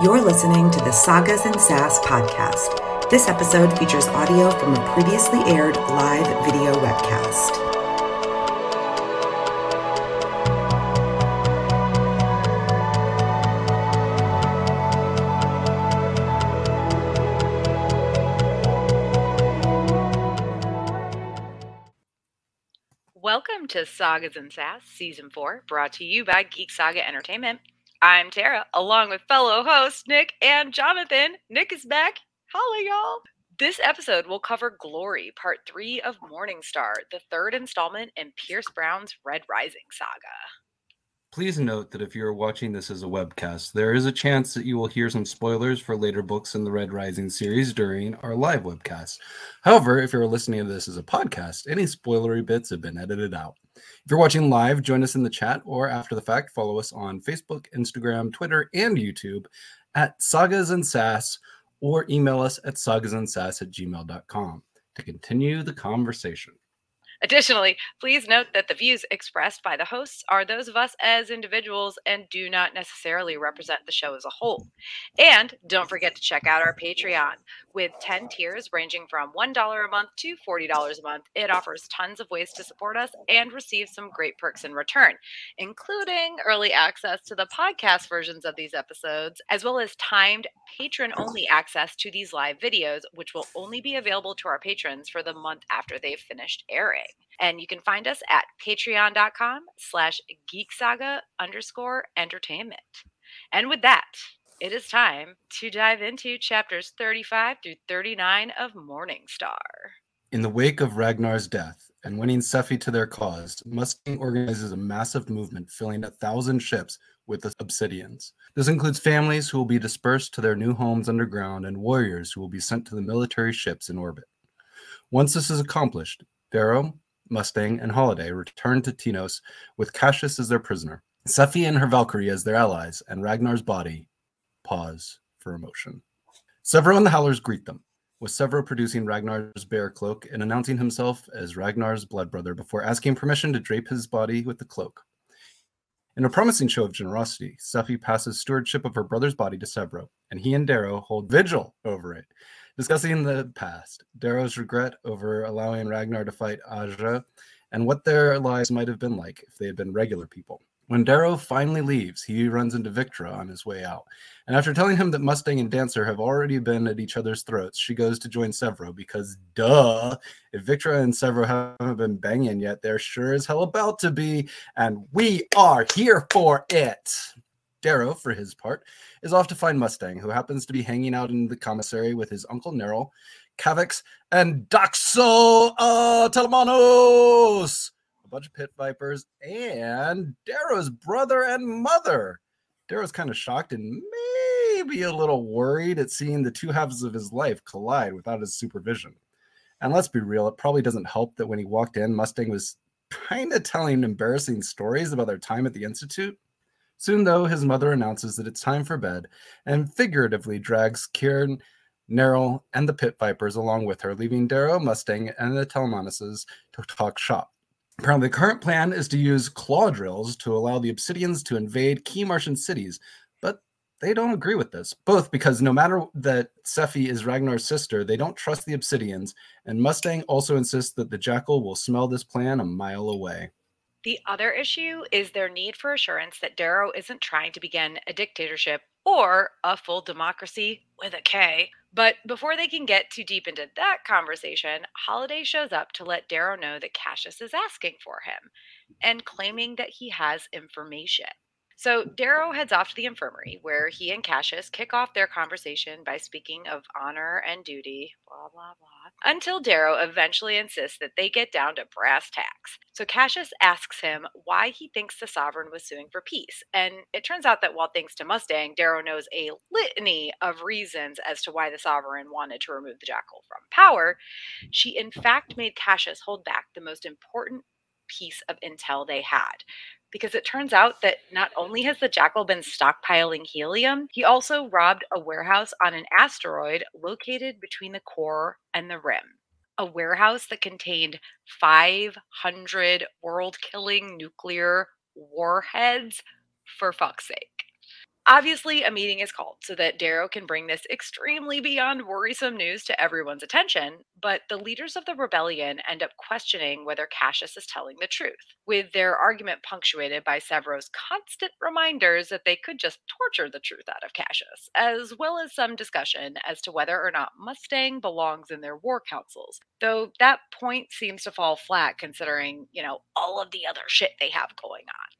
You're listening to the Sagas and Sass podcast. This episode features audio from a previously aired live video webcast. To Sagas and Sass Season 4, brought to you by Geek Saga Entertainment. I'm Tara, along with fellow hosts Nick and Jonathan. Nick is back. Holla, y'all. This episode will cover Glory, Part 3 of Morningstar, the third installment in Pierce Brown's Red Rising saga. Please note that if you are watching this as a webcast, there is a chance that you will hear some spoilers for later books in the Red Rising series during our live webcast. However, if you're listening to this as a podcast, any spoilery bits have been edited out. If you're watching live, join us in the chat or after the fact, follow us on Facebook, Instagram, Twitter, and YouTube at Sagas and Sass or email us at sagasandsass at gmail.com to continue the conversation. Additionally, please note that the views expressed by the hosts are those of us as individuals and do not necessarily represent the show as a whole. And don't forget to check out our Patreon. With 10 tiers ranging from $1 a month to $40 a month, it offers tons of ways to support us and receive some great perks in return, including early access to the podcast versions of these episodes, as well as timed patron only access to these live videos, which will only be available to our patrons for the month after they've finished airing. And you can find us at patreon.com slash geeksaga underscore entertainment. And with that, it is time to dive into chapters 35 through 39 of Morningstar. In the wake of Ragnar's death and winning Sefi to their cause, Mustang organizes a massive movement filling a thousand ships with the Obsidians. This includes families who will be dispersed to their new homes underground and warriors who will be sent to the military ships in orbit. Once this is accomplished, Darrow, Mustang, and Holiday return to Tinos with Cassius as their prisoner, Sefi and her Valkyrie as their allies, and Ragnar's body pause for emotion. Sevro and the Howlers greet them, with Sevro producing Ragnar's bear cloak and announcing himself as Ragnar's blood brother before asking permission to drape his body with the cloak. In a promising show of generosity, Sefi passes stewardship of her brother's body to Sevro, and he and Darrow hold vigil over it, discussing the past, Darrow's regret over allowing Ragnar to fight Aja, and what their lives might have been like if they had been regular people. When Darrow finally leaves, he runs into Victra on his way out. And after telling him that Mustang and Dancer have already been at each other's throats, she goes to join Sevro because, duh, if Victra and Sevro haven't been banging yet, they're sure as hell about to be. And we are here for it. Darrow, for his part, is off to find Mustang, who happens to be hanging out in the commissary with his uncle Narol, Kavax, and Daxo uh, Telemanus, a bunch of pit vipers, and Darrow's brother and mother. Darrow's kind of shocked and maybe a little worried at seeing the two halves of his life collide without his supervision. And let's be real, it probably doesn't help that when he walked in, Mustang was kind of telling embarrassing stories about their time at the Institute. Soon, though, his mother announces that it's time for bed and figuratively drags Kieran, Narol, and the Pit Vipers along with her, leaving Darrow, Mustang, and the Telemanuses to talk shop. Apparently, the current plan is to use claw drills to allow the Obsidians to invade key Martian cities, but they don't agree with this. Both because no matter that Sefi is Ragnar's sister, they don't trust the Obsidians, and Mustang also insists that the Jackal will smell this plan a mile away. The other issue is their need for assurance that Darrow isn't trying to begin a dictatorship or a full democracy with a K. But before they can get too deep into that conversation, Holiday shows up to let Darrow know that Cassius is asking for him and mm-hmm. claiming that he has information. So Darrow heads off to the infirmary, where he and Cassius kick off their conversation by speaking of honor and duty, blah, blah, blah, until Darrow eventually insists that they get down to brass tacks. So Cassius asks him why he thinks the Sovereign was suing for peace. And it turns out that while thanks to Mustang, Darrow knows a litany of reasons as to why the Sovereign wanted to remove the Jackal from power, she in fact made Cassius hold back the most important piece of intel they had because it turns out that not only has the jackal been stockpiling helium, he also robbed a warehouse on an asteroid located between the core and the rim. a warehouse that contained 500 world killing nuclear warheads? For fuck's sake. Obviously, a meeting is called so that Darrow can bring this extremely beyond worrisome news to everyone's attention, but the leaders of the rebellion end up questioning whether Cassius is telling the truth, with their argument punctuated by Sevro's constant reminders that they could just torture the truth out of Cassius, as well as some discussion as to whether or not Mustang belongs in their war councils. Though that point seems to fall flat considering, you know, all of the other shit they have going on.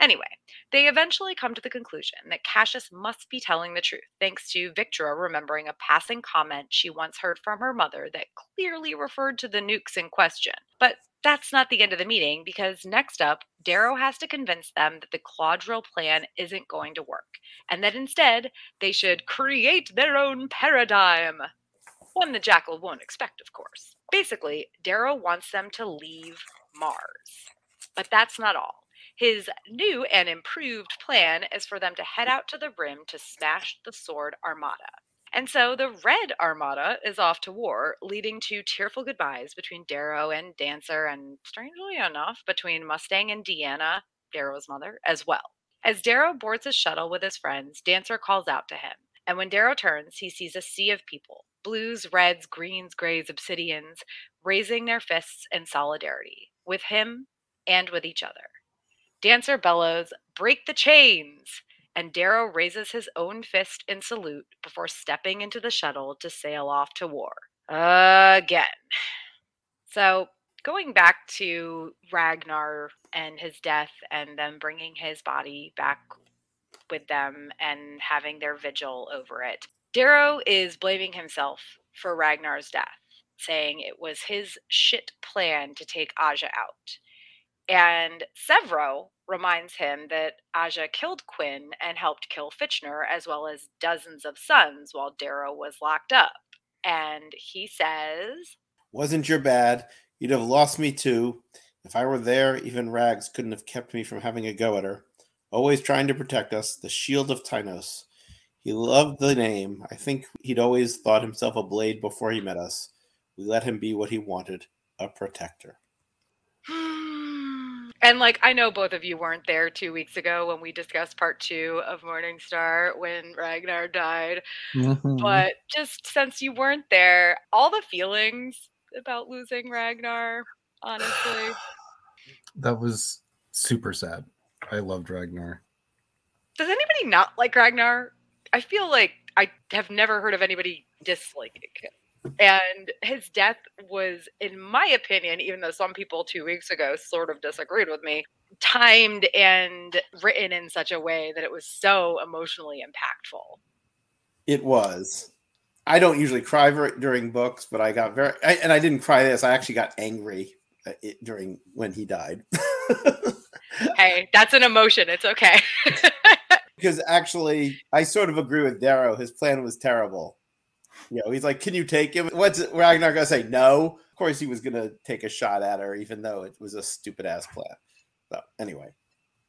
Anyway, they eventually come to the conclusion that Cassius must be telling the truth, thanks to Victra remembering a passing comment she once heard from her mother that clearly referred to the nukes in question. But that's not the end of the meeting because next up, Darrow has to convince them that the claw drill plan isn't going to work, and that instead they should create their own paradigm. One the Jackal won't expect, of course. Basically, Darrow wants them to leave Mars. But that's not all. His new and improved plan is for them to head out to the rim to smash the Sword Armada. And so the Red Armada is off to war, leading to tearful goodbyes between Darrow and Dancer, and strangely enough, between Mustang and Deanna, Darrow's mother, as well. As Darrow boards his shuttle with his friends, Dancer calls out to him. And when Darrow turns, he sees a sea of people blues, reds, greens, grays, obsidians raising their fists in solidarity with him and with each other. Dancer bellows, Break the chains! And Darrow raises his own fist in salute before stepping into the shuttle to sail off to war. Again. So, going back to Ragnar and his death, and them bringing his body back with them and having their vigil over it, Darrow is blaming himself for Ragnar's death, saying it was his shit plan to take Aja out. And Sevro reminds him that Aja killed Quinn and helped kill Fitchner, as well as dozens of sons while Darrow was locked up. And he says, Wasn't your bad. You'd have lost me too. If I were there, even Rags couldn't have kept me from having a go at her. Always trying to protect us, the shield of Tinos. He loved the name. I think he'd always thought himself a blade before he met us. We let him be what he wanted a protector. And like I know both of you weren't there two weeks ago when we discussed part two of Morning Star when Ragnar died. Mm-hmm. But just since you weren't there, all the feelings about losing Ragnar, honestly. That was super sad. I loved Ragnar. Does anybody not like Ragnar? I feel like I have never heard of anybody disliking him and his death was in my opinion even though some people two weeks ago sort of disagreed with me timed and written in such a way that it was so emotionally impactful. It was. I don't usually cry during books but i got very I, and i didn't cry this i actually got angry uh, during when he died. Hey that's an emotion it's okay. Because actually i sort of agree with darrow his plan was terrible you know, he's like, "Can you take him?" What's Ragnar gonna say? No. Of course, he was gonna take a shot at her, even though it was a stupid ass plan. So anyway,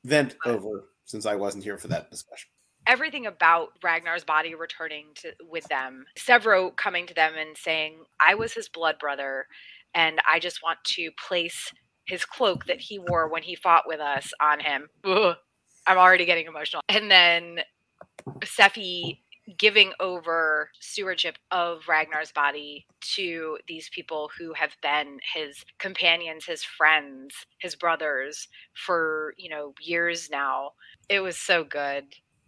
vent over since I wasn't here for that discussion. Everything about Ragnar's body returning to with them, Sevro coming to them and saying, "I was his blood brother, and I just want to place his cloak that he wore when he fought with us on him." Ugh. I'm already getting emotional. And then Sefi giving over stewardship of Ragnar's body to these people who have been his companions, his friends, his brothers for, you know, years now. It was so good.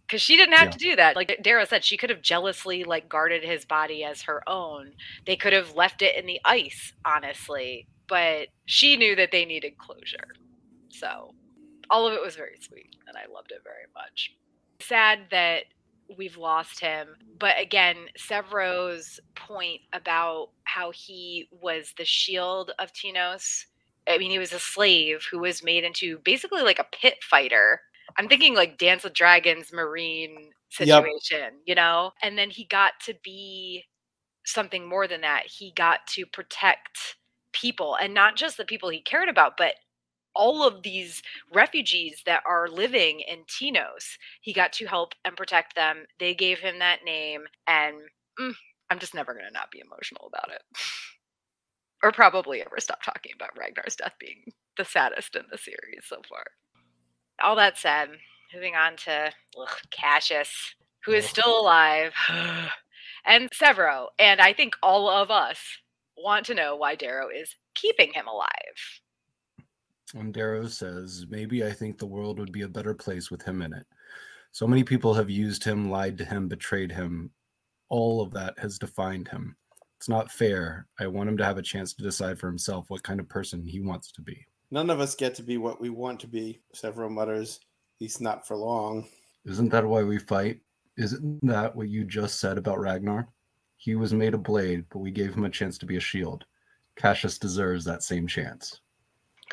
Cause she didn't have yeah. to do that. Like Darrow said, she could have jealously like guarded his body as her own. They could have left it in the ice, honestly. But she knew that they needed closure. So all of it was very sweet and I loved it very much. Sad that we've lost him. But again, Sevro's point about how he was the shield of Tinos. I mean, he was a slave who was made into basically like a pit fighter. I'm thinking like Dance with Dragons Meereen situation, yep. you know? And then he got to be something more than that. He got to protect people and not just the people he cared about, but all of these refugees that are living in Tinos. He got to help and protect them. They gave him that name, and mm, I'm just never going to not be emotional about it. or probably ever stop talking about Ragnar's death being the saddest in the series so far. All that said, moving on to ugh, Cassius, who is still alive, and Sevro. And I think all of us want to know why Darrow is keeping him alive. And Darrow says, Maybe I think the world would be a better place with him in it. So many people have used him, lied to him, betrayed him. All of that has defined him. It's not fair. I want him to have a chance to decide for himself what kind of person he wants to be. None of us get to be what we want to be, Sevro mutters. At least not for long. Isn't that why we fight? Isn't that what you just said about Ragnar? He was made a blade, but we gave him a chance to be a shield. Cassius deserves that same chance.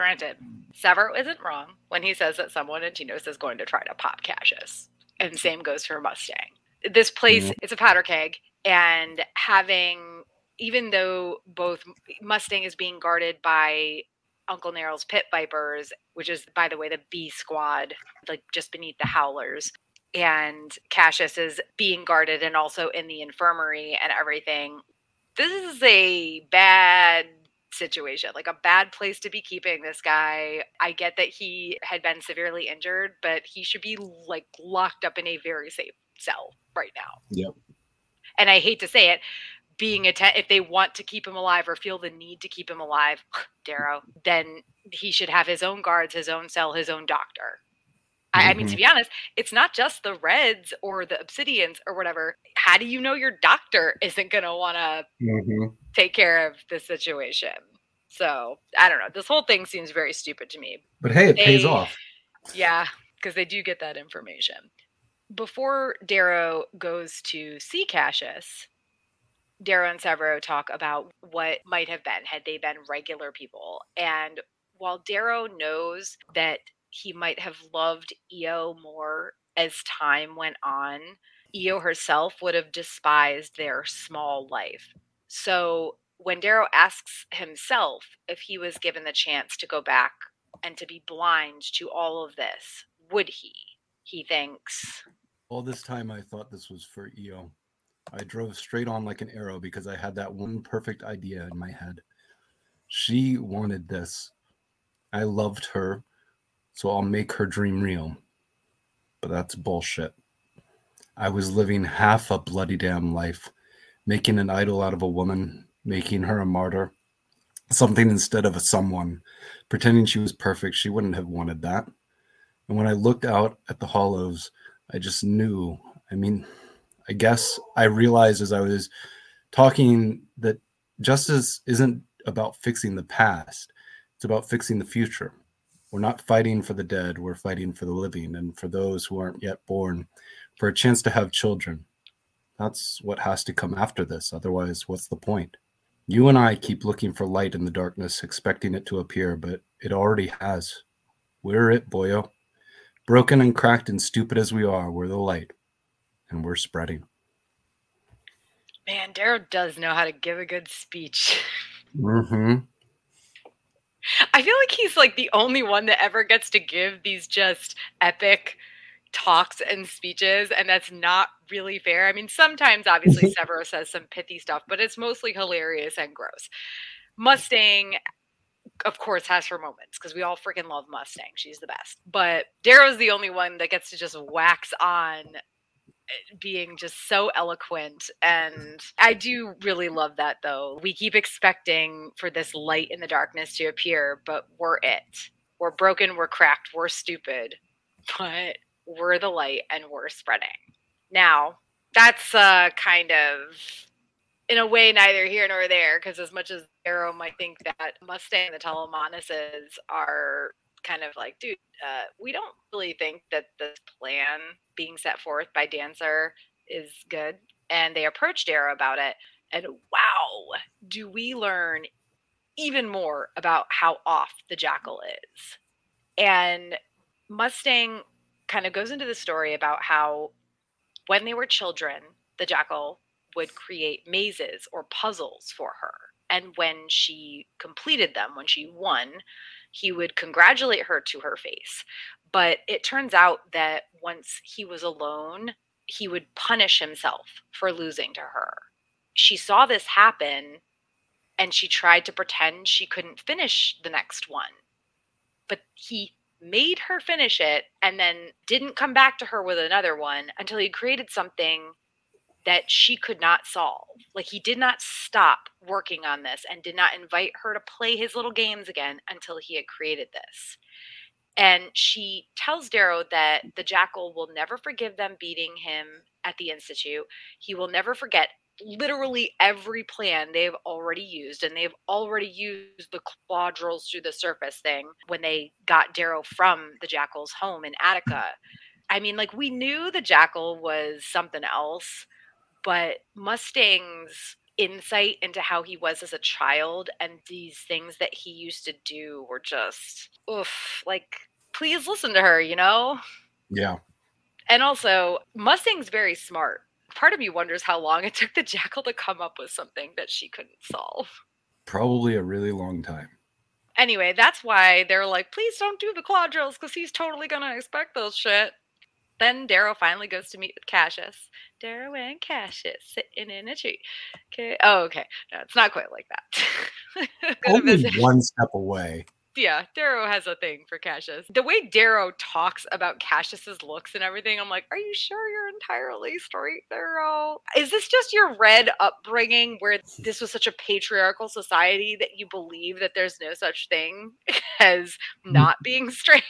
Granted, Sevro isn't wrong when he says that someone in Tinos is going to try to pop Cassius. And same goes for Mustang. This place mm-hmm. is a powder keg, and having, even though both Mustang is being guarded by Uncle Nero's pit vipers, which is, by the way, the B squad, like just beneath the Howlers, and Cassius is being guarded and also in the infirmary and everything. This is a bad situation, like a bad place to be keeping this guy. I get that he had been severely injured, but he should be like locked up in a very safe cell right now. Yep. And I hate to say it, being a te- if they want to keep him alive or feel the need to keep him alive, Darrow, then he should have his own guards, his own cell, his own doctor. Mm-hmm. I, I mean, to mm-hmm. be honest, it's not just the Reds or the Obsidians or whatever. How do you know your doctor isn't going to want to mm-hmm. take care of the situation? So I don't know. This whole thing seems very stupid to me. But hey, it they, pays off. Yeah, because they do get that information. Before Darrow goes to see Cassius, Darrow and Sevro talk about what might have been had they been regular people. And while Darrow knows that he might have loved Eo more as time went on. Eo herself would have despised their small life. So when Darrow asks himself if he was given the chance to go back and to be blind to all of this, would he? He thinks. All this time I thought this was for Eo. I drove straight on like an arrow because I had that one perfect idea in my head. She wanted this. I loved her so I'll make her dream real. But that's bullshit. I was living half a bloody damn life, making an idol out of a woman, making her a martyr, something instead of a someone, pretending she was perfect. She wouldn't have wanted that. And when I looked out at the hollows, I just knew. I mean, I guess I realized as I was talking that justice isn't about fixing the past, it's about fixing the future. We're not fighting for the dead, we're fighting for the living and for those who aren't yet born, for a chance to have children. That's what has to come after this. Otherwise, what's the point? You and I keep looking for light in the darkness, expecting it to appear, but it already has. We're it, boyo. Broken and cracked and stupid as we are, we're the light, and we're spreading. Man, Darrow does know how to give a good speech. Mm-hmm. I feel like he's like the only one that ever gets to give these just epic talks and speeches, and that's not really fair. I mean, sometimes obviously mm-hmm. Sevro says some pithy stuff, but it's mostly hilarious and gross. Mustang, of course, has her moments because we all freaking love Mustang. She's the best. But Darrow's the only one that gets to just wax on being just so eloquent. And I do really love that, though. We keep expecting for this light in the darkness to appear, but we're it. We're broken, we're cracked, we're stupid, but we're the light and we're spreading. Now, that's uh, kind of, in a way, neither here nor there, because as much as Arrow might think that Mustang and the Telemanuses are kind of like, dude, uh, we don't really think that this plan being set forth by Dancer is good. And they approached Darrow about it. And wow, do we learn even more about how off the jackal is. And Mustang kind of goes into the story about how when they were children, the jackal would create mazes or puzzles for her. And when she completed them, when she won, he would congratulate her to her face. But it turns out that once he was alone, he would punish himself for losing to her. She saw this happen and she tried to pretend she couldn't finish the next one. But he made her finish it and then didn't come back to her with another one until he created something that she could not solve. Like he did not stop working on this and did not invite her to play his little games again until he had created this. And she tells Darrow that the jackal will never forgive them beating him at the Institute. He will never forget literally every plan they've already used, and they've already used the claw drills through the surface thing when they got Darrow from the jackal's home in Attica. Mm. I mean, like we knew the jackal was something else, but Mustang's insight into how he was as a child and these things that he used to do were just oof like please listen to her you know Yeah. and also mustang's very smart part of me wonders how long it took the jackal to come up with something that she couldn't solve Probably a really long time. anyway that's why they're like please don't do the claw drills because he's totally gonna expect those shit then Darrow finally goes to meet with Cassius. Darrow and Cassius sitting in a tree. Okay. Oh, okay. No, it's not quite like that. Only one step away. yeah, Darrow has a thing for Cassius. The way Darrow talks about Cassius's looks and everything, I'm like, are you sure you're entirely straight, Darrow? Is this just your red upbringing where this was such a patriarchal society that you believe that there's no such thing as mm. not being straight?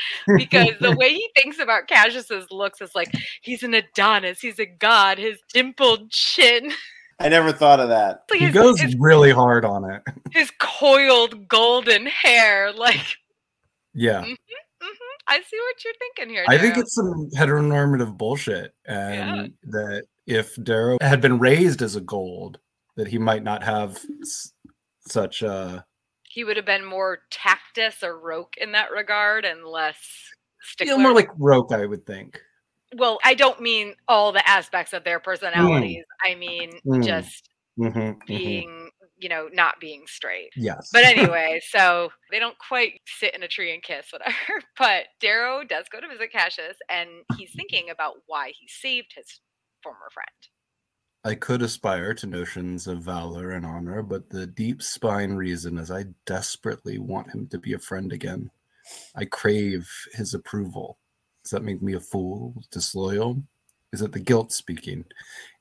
because the way he thinks about Cassius's looks is like he's an Adonis, he's a god, his dimpled chin, I never thought of that. like he his, goes his, really hard on it. his coiled golden hair. Like, Yeah. mhm, I see what you're thinking here. I think it's some heteronormative bullshit, and that if Darrow had been raised as a gold, that he might not have s- such uh he would have been more tactus or Roque in that regard and less stickler. feel more like Roque, I would think. well, I don't mean all the aspects of their personalities. I mean Mm. just Mhm, mhm. being, you know, not being straight. Yes. But anyway, so they don't quite sit in a tree and kiss, whatever. But Darrow does go to visit Cassius, and he's thinking about why he saved his former friend. I could aspire to notions of valor and honor, but the deep spine reason is I desperately want him to be a friend again. I crave his approval. Does that make me a fool, disloyal? Is it the guilt speaking?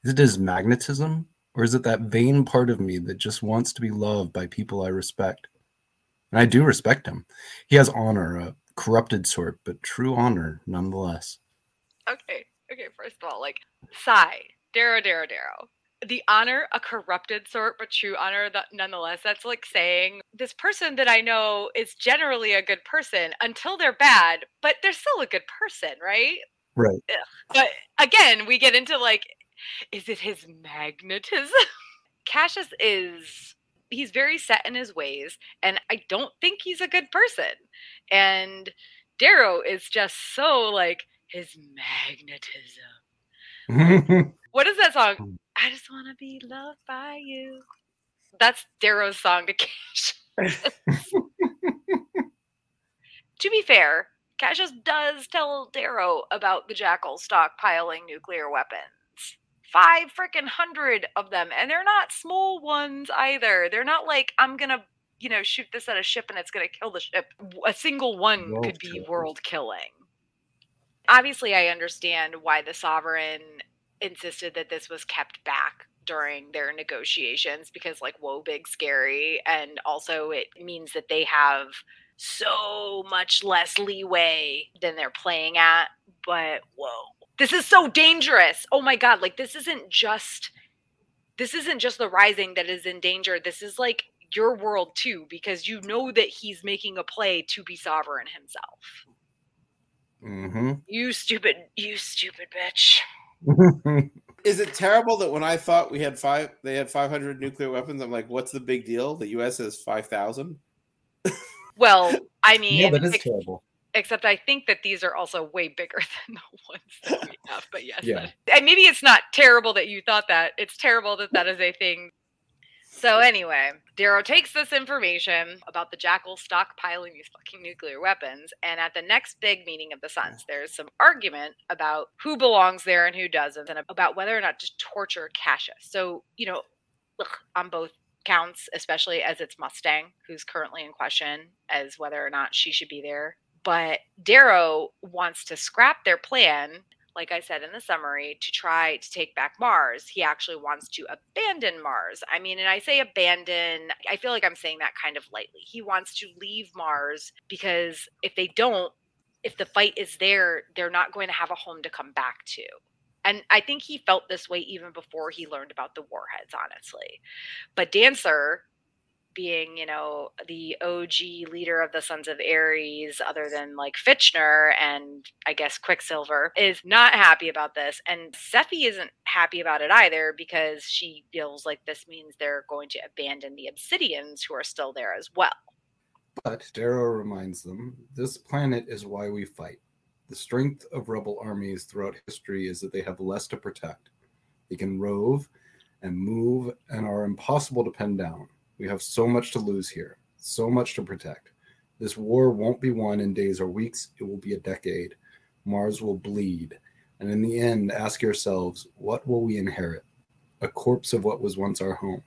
Is it his magnetism? Or is it that vain part of me that just wants to be loved by people I respect? And I do respect him. He has honor, a corrupted sort, but true honor nonetheless. Okay, okay, first of all, like, sigh, Darrow, Darrow, Darrow. The honor, a corrupted sort, but true honor that nonetheless. That's like saying this person that I know is generally a good person until they're bad, but they're still a good person, right? Right. But again, we get into like, is it his magnetism? Cassius is he's very set in his ways, and I don't think he's a good person. And Darrow is just so like his magnetism. What is that song? Hmm. I just want to be loved by you. That's Darrow's song to Cash. to be fair, Cassius does tell Darrow about the Jackal stockpiling nuclear weapons. Five freaking hundred of them, and they're not small ones either. They're not like I'm gonna, you know, shoot this at a ship and it's gonna kill the ship. A single one World could be killing. world killing. Obviously, I understand why the sovereign insisted that this was kept back during their negotiations because like whoa big scary. And also it means that they have so much less leeway than they're playing at. But whoa. This is so dangerous. Oh my god like this isn't just this isn't just the rising that is in danger. This is like your world too because you know that he's making a play to be sovereign himself. Hmm you stupid you stupid bitch Is it terrible that when I thought we had five, they had 500 nuclear weapons? I'm like, what's the big deal? The U.S. has 5,000. well i mean yeah, that is ex- terrible. except I think that these are also way bigger than the ones that we have. But yes, Yeah. that- and maybe it's not terrible that you thought that. It's terrible that that is a thing. So anyway, Darrow takes this information about the Jackal stockpiling these fucking nuclear weapons, and at the next big meeting of the Sons, there's some argument about who belongs there and who doesn't, and about whether or not to torture Cassius. So you know, look, I'm both counts, especially as it's Mustang, who's currently in question as whether or not she should be there. But Darrow wants to scrap their plan, like I said in the summary, to try to take back Mars. He actually wants to abandon Mars. I mean, and I say abandon, I feel like I'm saying that kind of lightly. He wants to leave Mars because if they don't, if the fight is there, they're not going to have a home to come back to. And I think he felt this way even before he learned about the warheads, honestly. But Dancer, being, you know, the OG leader of the Sons of Ares, other than like Fitchner and I guess Quicksilver, is not happy about this. And Sefi isn't happy about it either because she feels like this means they're going to abandon the Obsidians who are still there as well. But Darrow reminds them this planet is why we fight. The strength of rebel armies throughout history is that they have less to protect. They can rove and move and are impossible to pin down. We have so much to lose here, so much to protect. This war won't be won in days or weeks, it will be a decade. Mars will bleed. And in the end, ask yourselves what will we inherit? A corpse of what was once our home.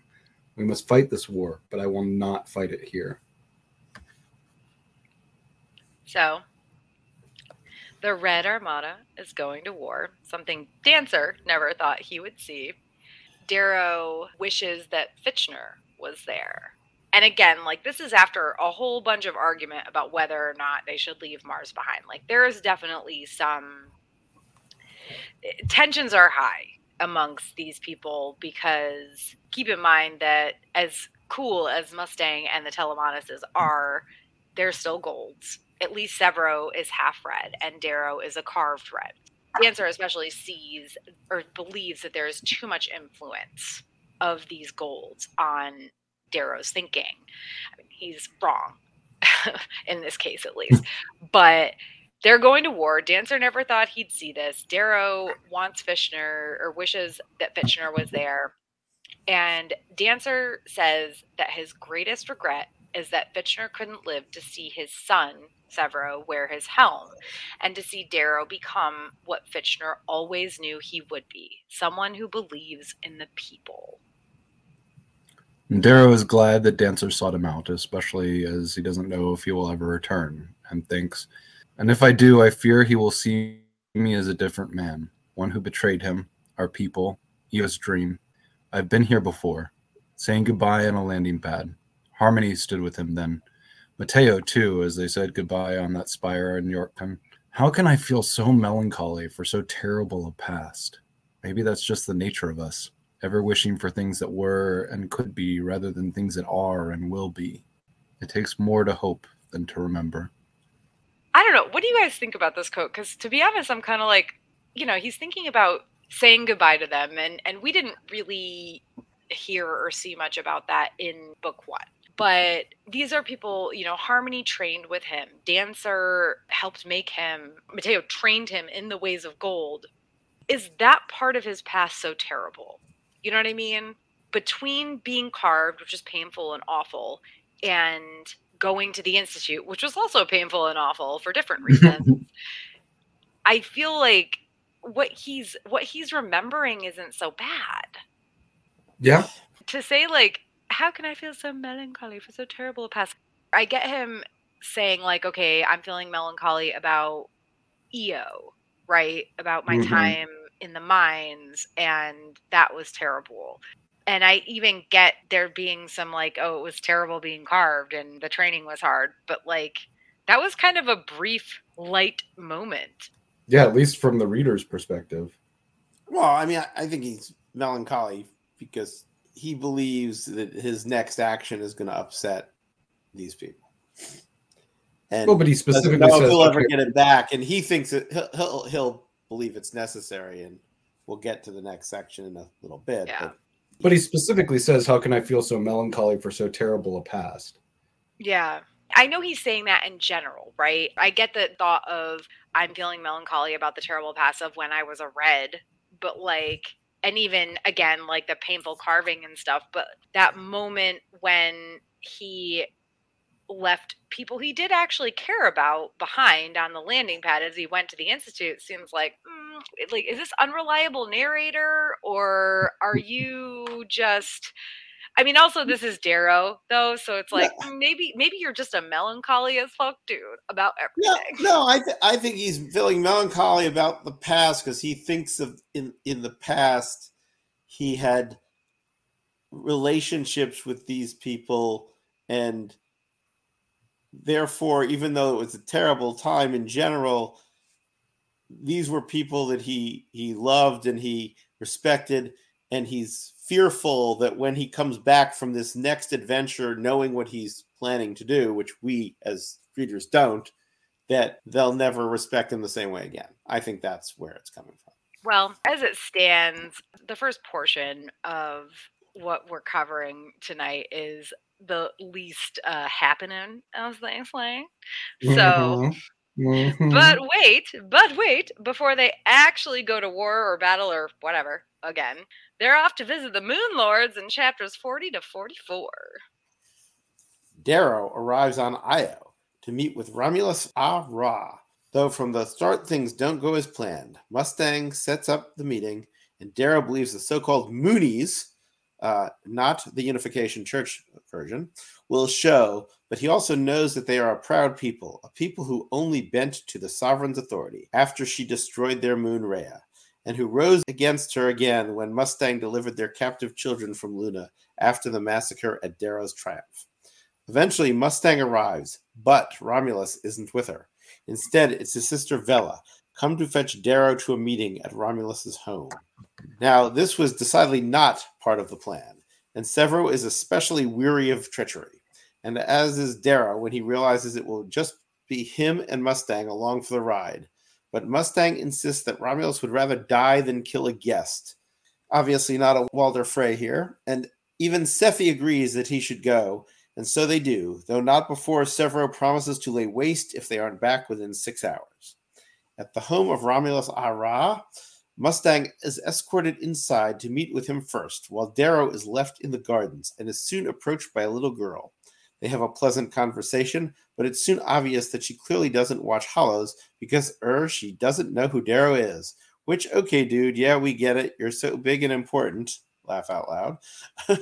We must fight this war, but I will not fight it here. So, the Red Armada is going to war, something Dancer never thought he would see. Darrow wishes that Fitchner was there. And again, like this is after a whole bunch of argument about whether or not they should leave Mars behind. Like there is definitely some eh, tensions are high amongst these people because keep in mind that as cool as Mustang and the Telemanuses are, they're still golds at least Sevro is half red and Darrow is a carved red. Dancer especially sees or believes that there is too much influence of these goals on Darrow's thinking. I mean, he's wrong in this case, at least. but they're going to war. Dancer never thought he'd see this. Darrow wants Fitchner or wishes that Fitchner was there. And Dancer says that his greatest regret is that Fitchner couldn't live to see his son Sevro, wear his helm, and to see Darrow become what Fitchner always knew he would be someone who believes in the people. Darrow is glad that Dancer sought him out, especially as he doesn't know if he will ever return, and thinks, And if I do, I fear he will see me as a different man, one who betrayed him, our people, Eo's dream. I've been here before, saying goodbye on a landing pad. Harmony stood with him then Mateo, too, as they said goodbye on that spire in Yorkton. How can I feel so melancholy for so terrible a past? Maybe that's just the nature of us, ever wishing for things that were and could be rather than things that are and will be. It takes more to hope than to remember. I don't know. What do you guys think about this quote? Because to be honest, I'm kind of like, you know, he's thinking about saying goodbye to them, and and we didn't really hear or see much about that in book one but these are people you know harmony trained with him dancer helped make him mateo trained him in the ways of gold is that part of his past so terrible you know what i mean between being carved which is painful and awful and going to the institute which was also painful and awful for different reasons i feel like what he's what he's remembering isn't so bad yeah to say like how can I feel so melancholy for so terrible a past? I get him saying like, okay, I'm feeling melancholy about Eo, right? About my mm-hmm. time in the mines, and that was terrible. And I even get there being some like, oh, it was terrible being carved and the training was hard, but like that was kind of a brief light moment. Yeah, at least from the reader's perspective. Well, I mean, I, I think he's melancholy because he believes that his next action is going to upset these people. And well, but he specifically says he'll ever get it back, and he thinks that he'll, he'll, he'll believe it's necessary, and we'll get to the next section in a little bit. Yeah. But, but he specifically says, "How can I feel so melancholy for so terrible a past?" Yeah. I know he's saying that in general, right? I get the thought of I'm feeling melancholy about the terrible past of when I was a red, but like and even again like the painful carving and stuff but that moment when he left people he did actually care about behind on the landing pad as he went to the institute seems like mm, like is this unreliable narrator or are you just I mean, also this is Darrow though, so it's like yeah. maybe maybe you're just a melancholy as fuck dude about everything. No, no, I th- I think he's feeling melancholy about the past because he thinks of in in the past he had relationships with these people and therefore even though it was a terrible time in general these were people that he he loved and he respected and he's fearful that when he comes back from this next adventure knowing what he's planning to do which we as readers don't that they'll never respect him the same way again. I think that's where it's coming from. Well as it stands the first portion of what we're covering tonight is the least uh, happening as they say so mm-hmm. Mm-hmm. But wait, but wait, before they actually go to war or battle or whatever again, they're off to visit the Moon Lords in chapters 40 to 44. Darrow arrives on Io to meet with Romulus au Raa. Though from the start things don't go as planned, Mustang sets up the meeting, and Darrow believes the so called Moonies, uh, not the Unification Church version, will show, but he also knows that they are a proud people, a people who only bent to the sovereign's authority after she destroyed their moon Rhea, and who rose against her again when Mustang delivered their captive children from Luna after the massacre at Darrow's triumph. Eventually, Mustang arrives, but Romulus isn't with her. Instead, it's his sister Vela, come to fetch Darrow to a meeting at Romulus's home. Now, this was decidedly not part of the plan, and Sevro is especially weary of treachery and as is Darrow when he realizes it will just be him and Mustang along for the ride. But Mustang insists that Romulus would rather die than kill a guest. Obviously, not a Walder Frey here, and even Sefi agrees that he should go, and so they do, though not before Sevro promises to lay waste if they aren't back within six hours. At the home of Romulus au Raa, Mustang is escorted inside to meet with him first, while Darrow is left in the gardens and is soon approached by a little girl. They have a pleasant conversation, but it's soon obvious that she clearly doesn't watch Hollows because er she doesn't know who Darrow is. Which okay, dude, yeah, we get it. You're so big and important. Laugh out loud.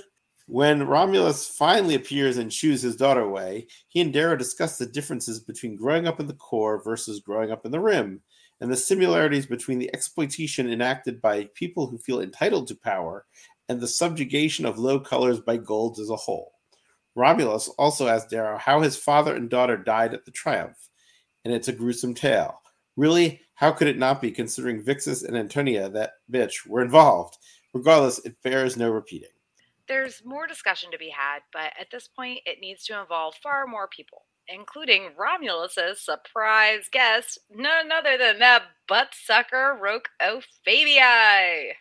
when Romulus finally appears and shoos his daughter away, he and Darrow discuss the differences between growing up in the core versus growing up in the rim, and the similarities between the exploitation enacted by people who feel entitled to power and the subjugation of low colors by golds as a whole. Romulus also asks Darrow how his father and daughter died at the Triumph, and it's a gruesome tale. Really, how could it not be considering Vixus and Antonia, that bitch, were involved? Regardless, it bears no repeating. There's more discussion to be had, but at this point, it needs to involve far more people, including Romulus's surprise guest, none other than that butt sucker Roque au Fabii.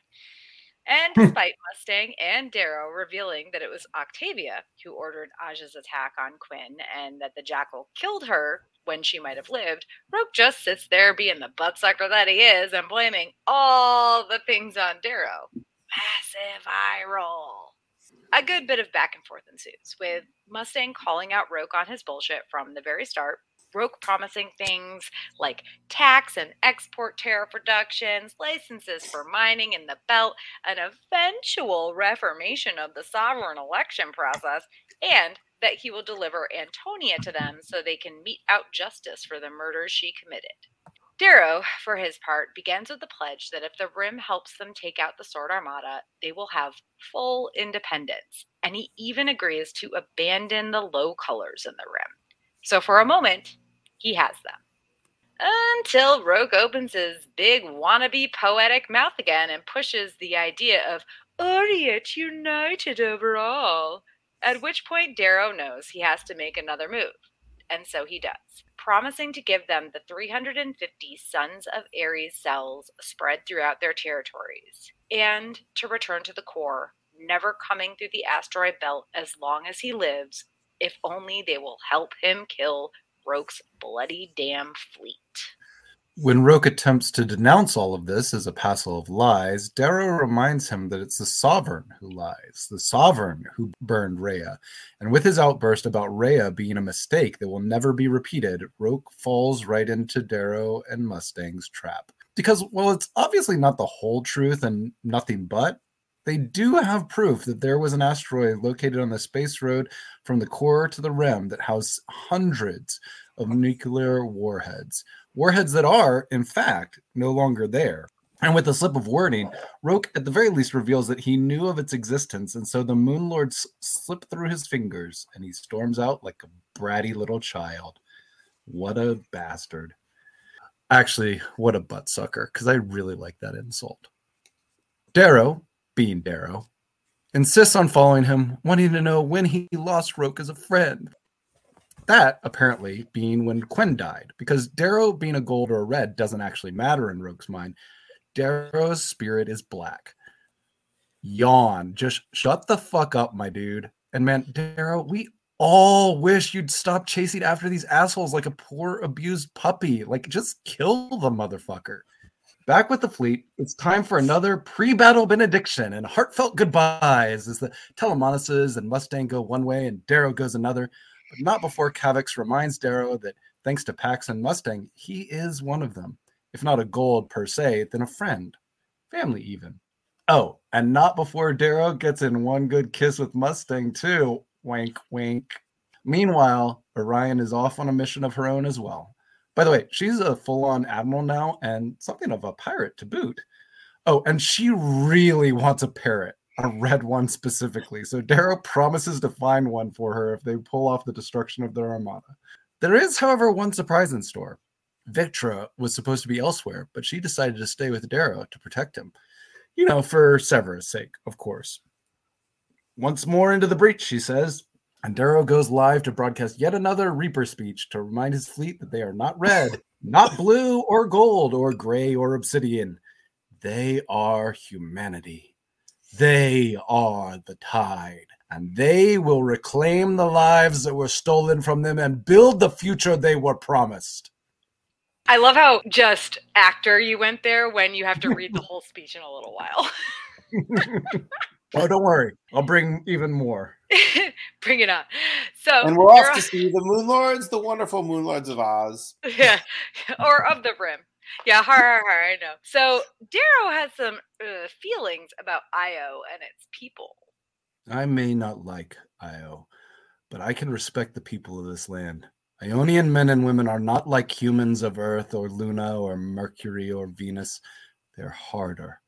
And despite Mustang and Darrow revealing that it was Octavia who ordered Aja's attack on Quinn and that the jackal killed her when she might have lived, Roque just sits there being the buttsucker that he is and blaming all the things on Darrow. Massive eye roll. A good bit of back and forth ensues, with Mustang calling out Roque on his bullshit from the very start, Roque promising things like tax and export tariff reductions, licenses for mining in the belt, an eventual reformation of the sovereign election process, and that he will deliver Antonia to them so they can mete out justice for the murders she committed. Darrow, for his part, begins with the pledge that if the Rim helps them take out the Sword Armada, they will have full independence, and he even agrees to abandon the low colors in the Rim. So for a moment, he has them. Until Roque opens his big wannabe poetic mouth again and pushes the idea of Oriat united over all, at which point Darrow knows he has to make another move. And so he does, promising to give them the 350 Sons of Ares cells spread throughout their territories, and to return to the core, never coming through the asteroid belt as long as he lives, if only they will help him kill Roque's bloody damn fleet. When Roque attempts to denounce all of this as a passel of lies, Darrow reminds him that it's the sovereign who lies, the sovereign who burned Rhea. And with his outburst about Rhea being a mistake that will never be repeated, Roque falls right into Darrow and Mustang's trap. Because, while it's obviously not the whole truth and nothing but, they do have proof that there was an asteroid located on the space road from the core to the rim that housed hundreds of nuclear warheads. Warheads that are, in fact, no longer there. And with a slip of wording, Roque at the very least reveals that he knew of its existence, and so the Moon Lord s- slipped through his fingers, and he storms out like a bratty little child. What a bastard! Actually, what a butt sucker! Because I really like that insult. Darrow, being Darrow, insists on following him, wanting to know when he lost Roque as a friend. That apparently being when Quinn died, because Darrow being a gold or a red doesn't actually matter in Roque's mind. Darrow's spirit is black. Yawn. Just shut the fuck up, my dude. And man, Darrow, we all wish you'd stop chasing after these assholes like a poor abused puppy. Like, just kill the motherfucker. Back with the fleet, it's time for another pre-battle benediction and heartfelt goodbyes as the Telemanuses and Mustang go one way and Darrow goes another, not before Kavax reminds Darrow that thanks to Pax and Mustang, he is one of them. If not a gold per se, then a friend, family even. Oh, and not before Darrow gets in one good kiss with Mustang too. Wink, wink. Meanwhile, Orion is off on a mission of her own as well. By the way, she's a full on admiral now and something of a pirate to boot. Oh, and she really wants a parrot, a red one specifically. So Darrow promises to find one for her if they pull off the destruction of their armada. There is, however, one surprise in store. Victra was supposed to be elsewhere, but she decided to stay with Darrow to protect him. You know, for Severus' sake, of course. Once more into the breach, she says, and Darrow goes live to broadcast yet another Reaper speech to remind his fleet that they are not red, not blue or gold or gray or obsidian. They are humanity. They are the tide, and they will reclaim the lives that were stolen from them and build the future they were promised. I love how just actor you went there when you have to read the whole speech in a little while. Oh, don't worry. I'll bring even more. Bring it on. So And we're you're off to see the Moon Lords, the wonderful Moon Lords of Oz. yeah, or of the brim. Yeah, har har har. I know. So Darrow has some uh, feelings about Io and its people. I may not like Io, but I can respect the people of this land. Ionian men and women are not like humans of Earth or Luna or Mercury or Venus. They're harder.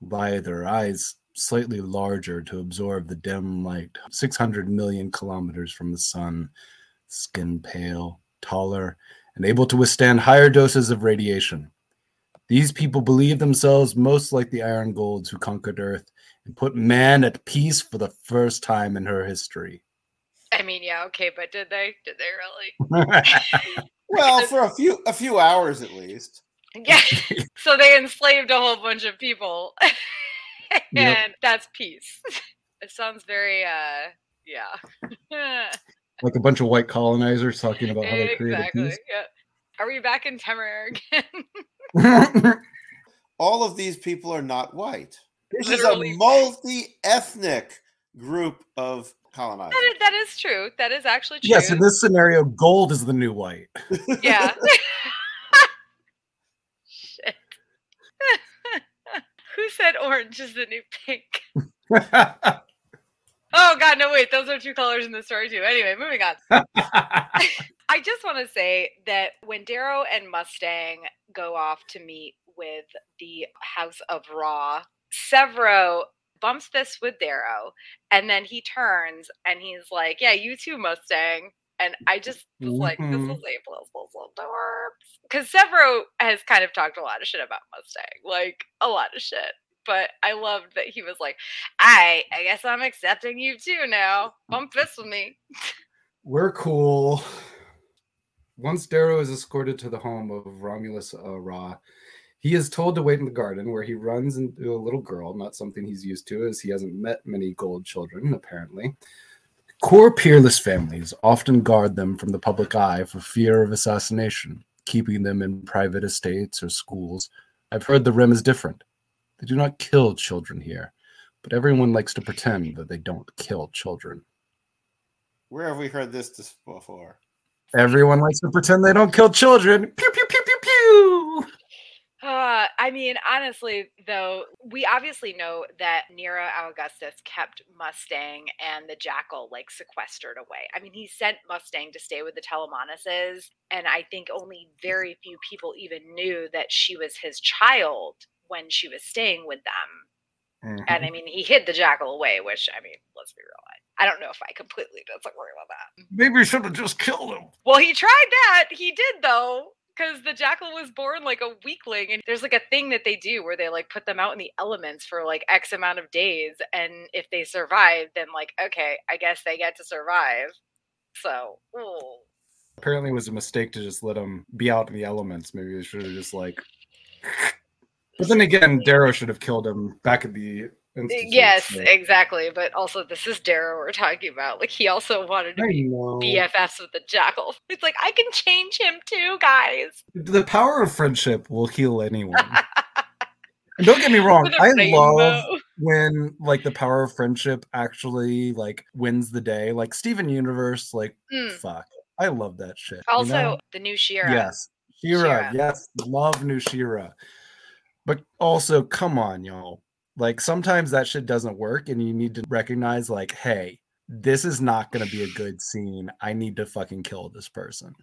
By their eyes slightly larger to absorb the dim light, 600 million kilometers from the sun, skin pale, taller, and able to withstand higher doses of radiation. These people believe themselves most like the Iron Golds who conquered Earth and put man at peace for the first time in her history. I mean, yeah, okay, but did they? Did they really? Well, for a few a few hours at least. Yeah. so they enslaved a whole bunch of people, and Yep. that's peace. It sounds very, uh, yeah. Like a bunch of white colonizers talking about how they created exactly. peace. Yeah. Are we back in Temeraire again? All of these people are not white. This Literally. is a multi-ethnic group of colonizers. that, is, that is true. That is actually true. yes, in this scenario, gold is the new white. yeah. Shit. Who said orange is the new pink? Oh god, no wait, those are two colors in the story too. Anyway, moving on. I just want to say that when Darrow and Mustang go off to meet with the House of Raa, Sevro bumps this with Darrow, and then he turns and he's like, "Yeah, you too, Mustang." And I just was like, "This Mhm. is April Fool's dorps," because Sevro has kind of talked a lot of shit about Mustang, like a lot of shit. But I loved that he was like, "I, I guess I'm accepting you too now. Bump this with me." We're cool. Once Darrow is escorted to the home of Romulus uh, Raa, he is told to wait in the garden where he runs into a little girl, not something he's used to as he hasn't met many gold children, apparently. Core peerless families often guard them from the public eye for fear of assassination, keeping them in private estates or schools. I've heard the Rim is different. They do not kill children here, but everyone likes to pretend that they don't kill children. Where have we heard this before? Everyone likes to pretend they don't kill children. Pew pew pew pew pew. Uh, I mean, honestly, though, we obviously know that Nero Augustus kept Mustang and the Jackal like sequestered away. I mean, he sent Mustang to stay with the Telemanuses, and I think only very few people even knew that she was his child when she was staying with them. Mhm. And I mean, he hid the Jackal away, which I mean, let's be real. I I don't know if I completely disagree with that. Maybe you should have just killed him. Well, he tried that. He did though, because the jackal was born like a weakling, and there's like a thing that they do where they like put them out in the elements for like X amount of days, and if they survive, then like okay, I guess they get to survive. So, ooh. Apparently, it was a mistake to just let him be out in the elements. Maybe they should have just like. But then again, Darrow should have killed him back at the institute. yes, so- exactly. But also, this is Darrow we're talking about. Like he also wanted to be. BFFs with the jackal. It's like I can change him too, guys. The power of friendship will heal anyone. And don't get me wrong, i rainbow. love when like the power of friendship actually like wins the day. Like Steven Universe, like Mm. fuck. I love that shit. you Also, know? the new She-Ra. Yes. Shira, She-Ra. yes, love new She-Ra. But also, come on, y'all. Like sometimes that shit doesn't work, and you need to recognize, like, hey, this is not gonna be a good scene. I need to fucking kill this person.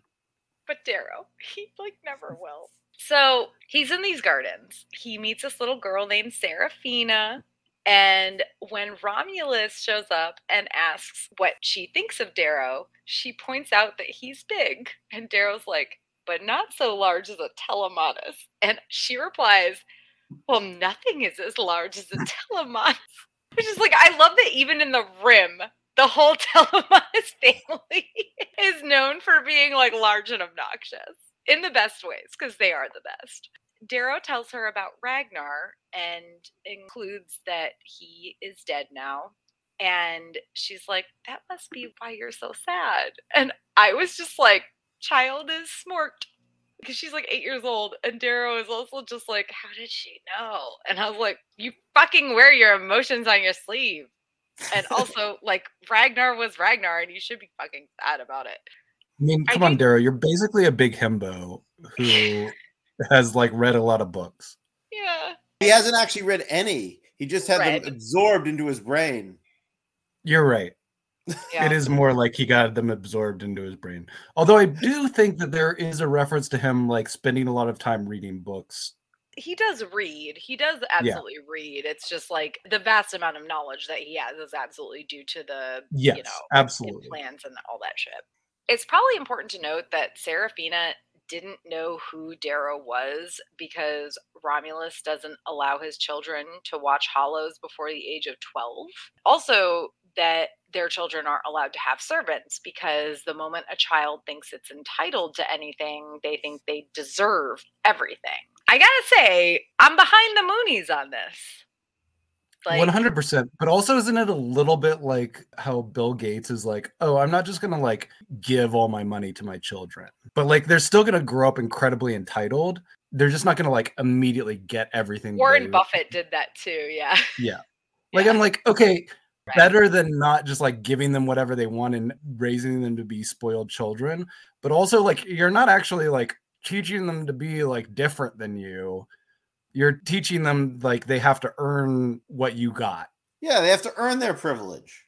but Darrow, he like never will. So he's in these gardens. He meets this little girl named Seraphina. And when Romulus shows up and asks what she thinks of Darrow, she points out that he's big. And Darrow's like, but not so large as a Telemanus. And she replies, well, nothing is as large as a Telemanus. Which is like, I love that even in the rim, the whole Telemanus family is known for being like large and obnoxious in the best ways because they are the best. Darrow tells her about Ragnar and includes that he is dead now. And she's like, that must be why you're so sad. And I was just like, child is smorked because she's like eight years old. And Darrow is also just like, how did she know? And I was like, you fucking wear your emotions on your sleeve. And also, like, Ragnar was Ragnar, and you should be fucking sad about it. I mean, I come on, think- Darrow. You're basically a big himbo who has like read a lot of books. Yeah. He hasn't actually read any. He just had Read. them absorbed into his brain. You're right. Yeah. It is more like he got them absorbed into his brain. Although I do think that there is a reference to him like spending a lot of time reading books. he does read. He does absolutely read. It's just like the vast amount of knowledge that he has is absolutely due to the Yes, you know absolutely. implants and all that shit. It's probably important to note that Seraphina didn't know who Darrow was because Romulus doesn't allow his children to watch hollows before the age of 12. Also, that their children aren't allowed to have servants because the moment a child thinks it's entitled to anything, they think they deserve everything. I gotta say, I'm behind the Moonies on this. One hundred percent. But also, isn't it a little bit like how Bill Gates is like, oh, I'm not just gonna like give all my money to my children, but like they're still gonna grow up incredibly entitled. They're just not gonna like immediately get everything. Warren they- Buffett did that too, yeah. Yeah. Like Yeah. I'm like, okay, Right. better than not just like giving them whatever they want and raising them to be spoiled children, but also like you're not actually like teaching them to be like different than you. You're teaching them like they have to earn what you got. Yeah, they have to earn their privilege.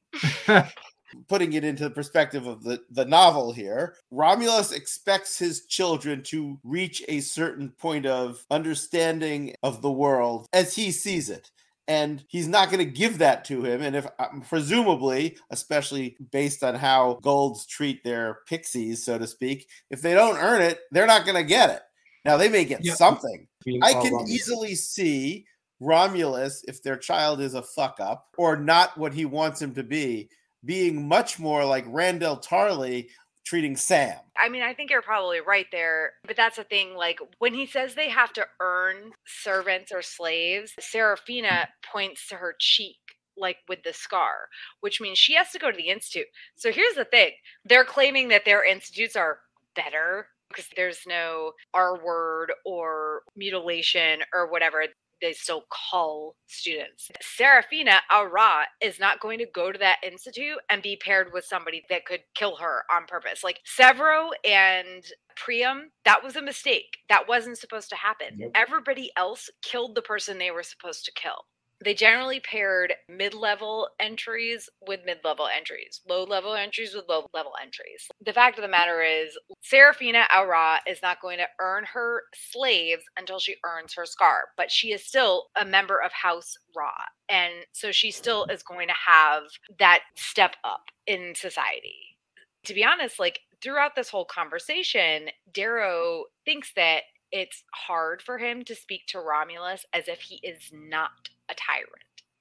Putting it into the perspective of the, the novel here, Romulus expects his children to reach a certain point of understanding of the world as he sees it. And he's not going to give that to him. And if um, presumably, especially based on how golds treat their pixies, so to speak, if they don't earn it, they're not going to get it. Now they may get Yeah. something, I can Romulus. easily see Romulus, if their child is a fuck up or not what he wants him to be, being much more like Randyll Tarly treating Sam. I mean, I think you're probably right there. But that's the thing. Like, when he says they have to earn servants or slaves, Seraphina mm-hmm. points to her cheek, like with the scar, which means she has to go to the institute. So here's the thing they're claiming that their institutes are better because there's no R word or mutilation or whatever. They still call students. Serafina Ara is not going to go to that institute and be paired with somebody that could kill her on purpose. Like Sevro and Priam, that was a mistake. That wasn't supposed to happen. Nope. Everybody else killed the person they were supposed to kill they generally paired mid-level entries with mid-level entries low-level entries with low-level entries. The fact of the matter is serafina Aura is not going to earn her slaves until she earns her scar but she is still a member of house Raa and so she still is going to have that step up in society. To be honest like throughout this whole conversation darrow thinks that it's hard for him to speak to Romulus as if he is not a tyrant.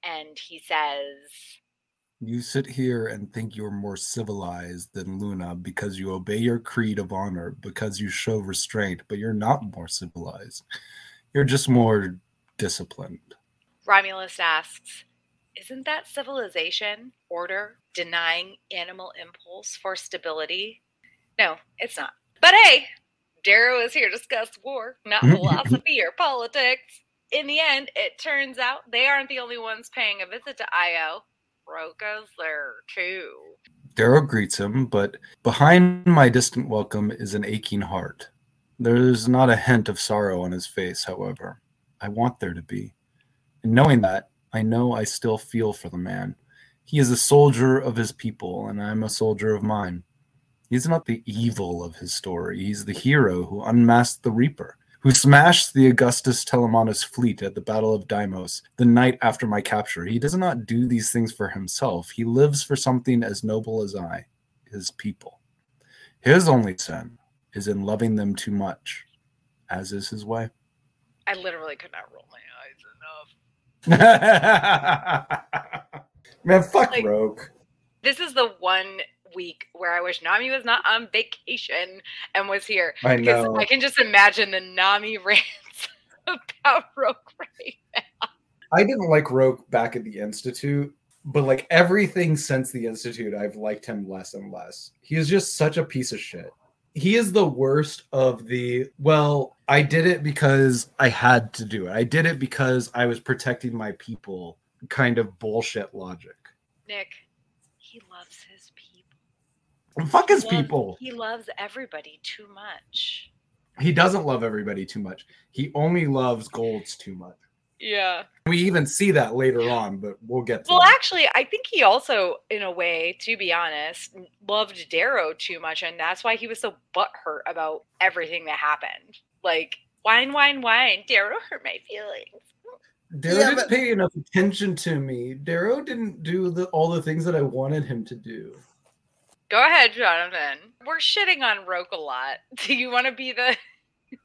And he says, You sit here and think you're more civilized than Luna because you obey your creed of honor, because you show restraint, but you're not more civilized. You're just more disciplined. Romulus asks, Isn't that civilization, order, denying animal impulse for stability? No, it's not. But hey, Darrow is here to discuss war, not philosophy or politics. In the end, it turns out they aren't the only ones paying a visit to Io. Roque's there too. Darrow greets him, but behind my distant welcome is an aching heart. There's not a hint of sorrow on his face, however. I want there to be. And knowing that, I know I still feel for the man. He is a soldier of his people, and I'm a soldier of mine. He's not the evil of his story. He's the hero who unmasked the Reaper, who smashed the Augustus Telemanus fleet at the Battle of Deimos the night after my capture. He does not do these things for himself. He lives for something as noble as I, his people. His only sin is in loving them too much, as is his way. I literally could not roll my eyes enough. Man, fuck Like- Roque. This is the one week where I wish Nami was not on vacation and was here. I Because know. I can just imagine the Nami rants about Roque right I didn't like Roque back at the Institute, but like everything since the Institute, I've liked him less and less. He is just such a piece of shit. He is the worst of the, well, I did it because I had to do it. I did it because I was protecting my people kind of bullshit logic. Nick, he loves his fuck his He loves- people. He loves everybody too much. He doesn't love everybody too much. He only loves golds too much. Yeah. We even see that later on, but we'll get to Well, that. actually, I think he also, in a way, to be honest, loved Darrow too much, and that's why he was so butthurt about everything that happened. Like, wine, wine, wine. Darrow hurt my feelings. Darrow Yeah, didn't but- pay enough attention to me. Darrow didn't do the, all the things that I wanted him to do. Go ahead, Jonathan. We're shitting on Roque a lot. Do you want to be the?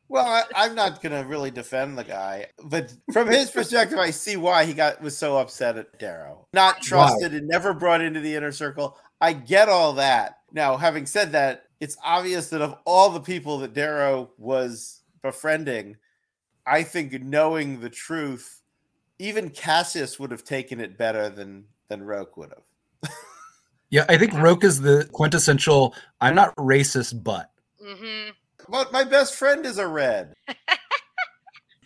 Well, I, I'm not gonna really defend the guy, but from his perspective, I see why he got was so upset at Darrow. Not trusted and never brought into the inner circle. I get all that. Now, having said that, it's obvious that of all the people that Darrow was befriending, I think knowing the truth, even Cassius would have taken it better than than Roque would have. Yeah, I think Roque is the quintessential I'm not racist, but. Mm-hmm. But my best friend is a red.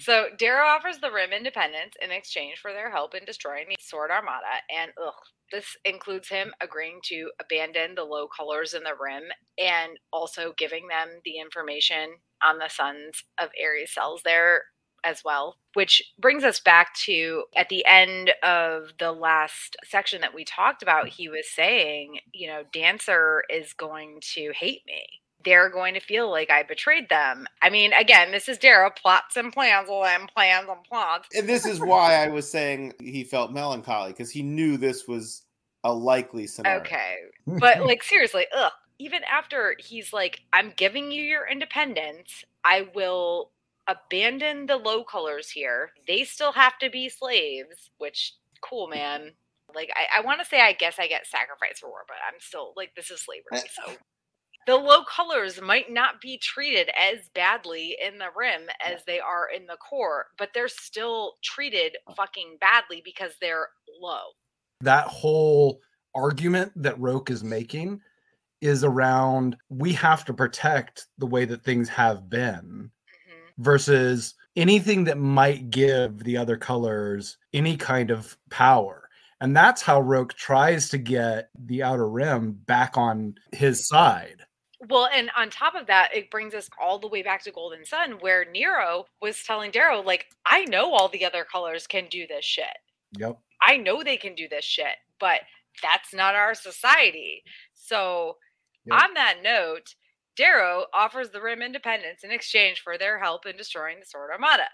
So Darrow offers the Rim independence in exchange for their help in destroying the Sword Armada, and ugh, this includes him agreeing to abandon the low colors in the Rim and also giving them the information on the sons of Ares cells there as well. Which brings us back to at the end of the last section that we talked about, he was saying, you know, Dancer is going to hate me they're going to feel like I betrayed them. I mean, again, this is Darrow plots and plans and plans and plots. And this is why I was saying he felt melancholy because he knew this was a likely scenario. Okay. But like seriously, ugh. Even after he's like, I'm giving you your independence, I will abandon the low colors here. They still have to be slaves, which cool man. Like I, I want to say I guess I get sacrificed for war, but I'm still like this is slavery. So the low colors might not be treated as badly in the rim as they are in the core, but they're still treated fucking badly because they're low. that whole argument that Roque is making is around we have to protect the way that things have been. Versus anything that might give the other colors any kind of power. And that's how Roque tries to get the Outer Rim back on his side. Well, and on top of that, it brings us all the way back to Golden Son, where Nero was telling Darrow, like, I know all the other colors can do this shit. Yep. I know they can do this shit, but that's not our society. So, Yep. on that note, Darrow offers the Rim independence in exchange for their help in destroying the Sword Armada.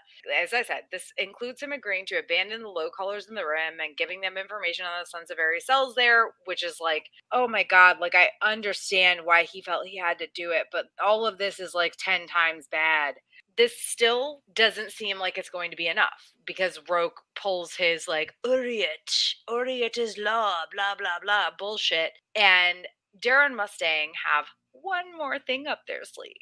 As I said, this includes him agreeing to abandon the low colors in the Rim and giving them information on the Sons of Ares cells there, which is like, oh my god, like I understand why he felt he had to do it, but all of this is like 10 times bad. This still doesn't seem like it's going to be enough because Roque pulls his like Uriet, Uriet is law, blah blah blah bullshit, and Darren Mustang have one more thing up their sleeve.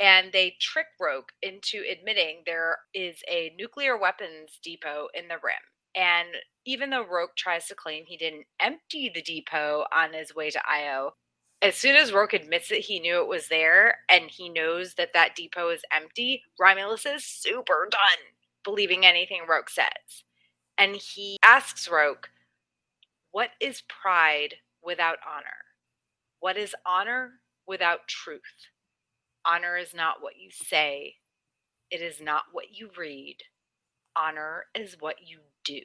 And they trick Roque into admitting there is a nuclear weapons depot in the rim. And even though Roque tries to claim he didn't empty the depot on his way to Io, as soon as Roque admits that he knew it was there and he knows that that depot is empty, Romulus is super done believing anything Roque says. And he asks Roque, What is pride without honor? What is honor without truth? Honor is not what you say, it is not what you read. Honor is what you do.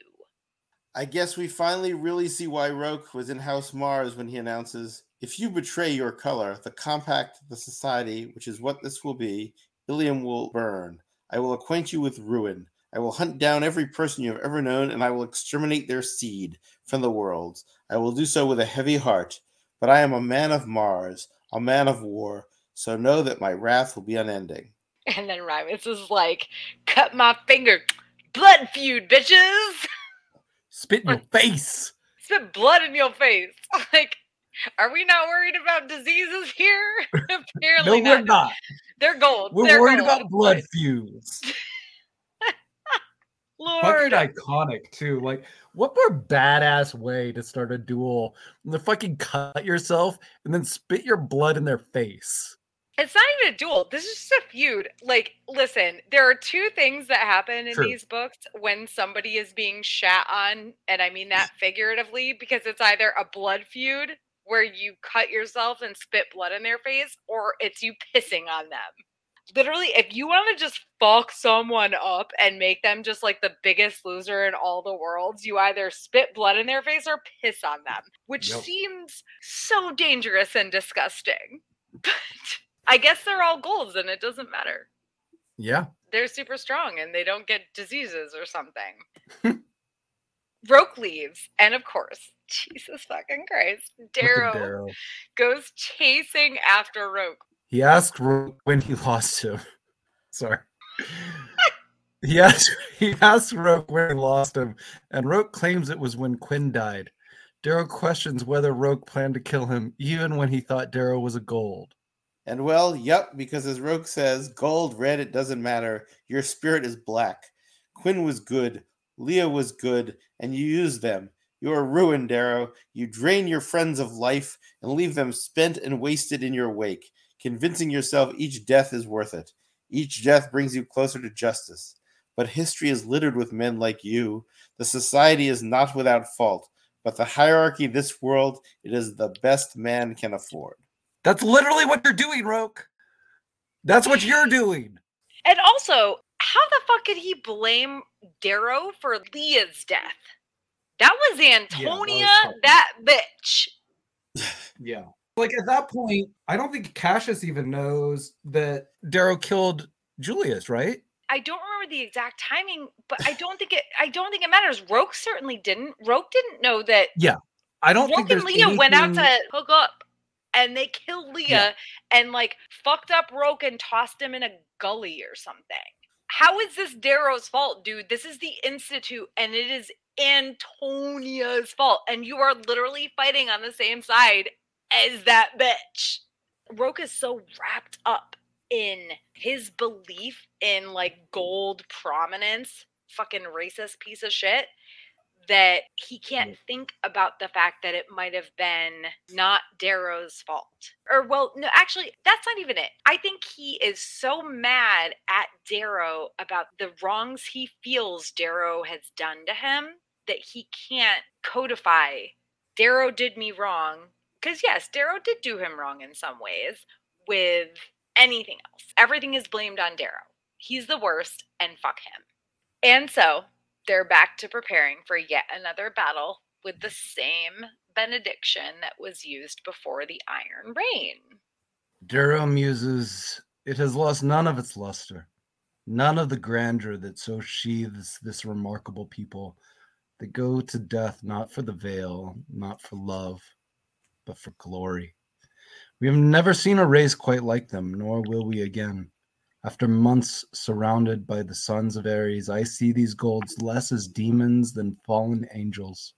I guess we finally really see why Roque was in House Mars when he announces If you betray your color, the compact, the society, which is what this will be, Ilium will burn. I will acquaint you with ruin. I will hunt down every person you have ever known, and I will exterminate their seed from the worlds. I will do so with a heavy heart. But I am a man of Mars, a man of war, so know that my wrath will be unending. And then Rimus is like, cut my finger. Blood feud, bitches. Spit in your face. Spit blood in your face. Like, are we not worried about diseases here? No, Apparently we're not. not. They're gold. We're They're worried gold. about blood feuds. Lord. Fucking iconic too. Like, what more badass way to start a duel than to fucking cut yourself and then spit your blood in their face? It's not even a duel. This is just a feud. Like, listen, there are two things that happen in True. these books when somebody is being shat on, and I mean that figuratively, because it's either a blood feud where you cut yourself and spit blood in their face, or it's you pissing on them. Literally, if you want to just fuck someone up and make them just like the biggest loser in all the worlds, you either spit blood in their face or piss on them, which Yep. seems so dangerous and disgusting. But I guess they're all goals and it doesn't matter. Yeah. They're super strong and they don't get diseases or something. Roque leaves, and of course, Jesus fucking Christ, Darrow. goes chasing after Roque. He asked Roque when he lost him. Sorry. he asked he asked Roque when he lost him, and Roque claims it was when Quinn died. Darrow questions whether Roque planned to kill him, even when he thought Darrow was a gold. And well, yep, because as Roque says, gold, red, it doesn't matter. Your spirit is black. Quinn was good. Leah was good, and you used them. You are ruined, Darrow. You drain your friends of life and leave them spent and wasted in your wake, convincing yourself each death is worth it. Each death brings you closer to justice. But history is littered with men like you. The society is not without fault, but the hierarchy this world, it is the best man can afford. That's literally what you're doing, Roque. That's what you're doing. And also, how the fuck could he blame Darrow for Leah's death? That was Antonia, fucking- that bitch. Yeah. Like at that point, I don't think Cassius even knows that Darrow killed Julius, right? I don't remember the exact timing, but I don't think it. I don't think it matters. Roque certainly didn't. Roque didn't know that Yeah, I don't think Roque and Leah went out to hook up, and they killed Leah Yeah. and like fucked up Roque and tossed him in a gully or something. How is this Darrow's fault, dude? This is the Institute, and it is Antonia's fault, and you are literally fighting on the same side as that bitch. Roque is so wrapped up in his belief in like gold prominence, fucking racist piece of shit, that he can't mm. think about the fact that it might have been not Darrow's fault. Or, well, no, actually, that's not even it. I think he is so mad at Darrow about the wrongs he feels Darrow has done to him that he can't codify. Darrow did me wrong. Because, yes, Darrow did do him wrong in some ways with anything else. Everything is blamed on Darrow. He's the worst, and fuck him. And so they're back to preparing for yet another battle with the same benediction that was used before the Iron Rain. Darrow muses, it has lost none of its luster, none of the grandeur that so sheathes this remarkable people that go to death not for the veil, not for love, but for glory. We have never seen a race quite like them, nor will we again. After months surrounded by the sons of Ares, I see these golds less as demons than fallen angels,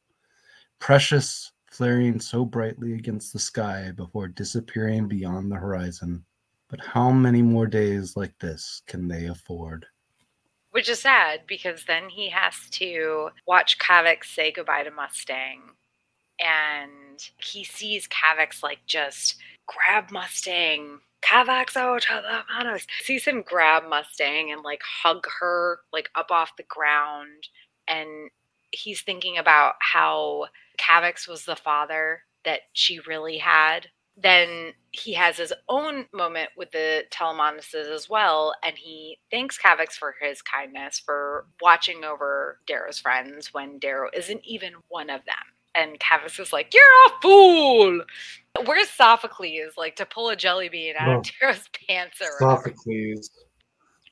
precious, flaring so brightly against the sky before disappearing beyond the horizon. But how many more days like this can they afford? Which is sad because then he has to watch Kavax say goodbye to Mustang. And he sees Kavax like just grab Mustang, Kavax out of the manos. Sees him grab Mustang and like hug her like up off the ground. And he's thinking about how Kavax was the father that she really had. Then he has his own moment with the Telemanuses as well, and he thanks Kavax for his kindness for watching over Darrow's friends when Darrow isn't even one of them. And Kavax is like, You're a fool! Where's Sophocles, like to pull a jelly bean out Oh. of Darrow's pants or? Sophocles.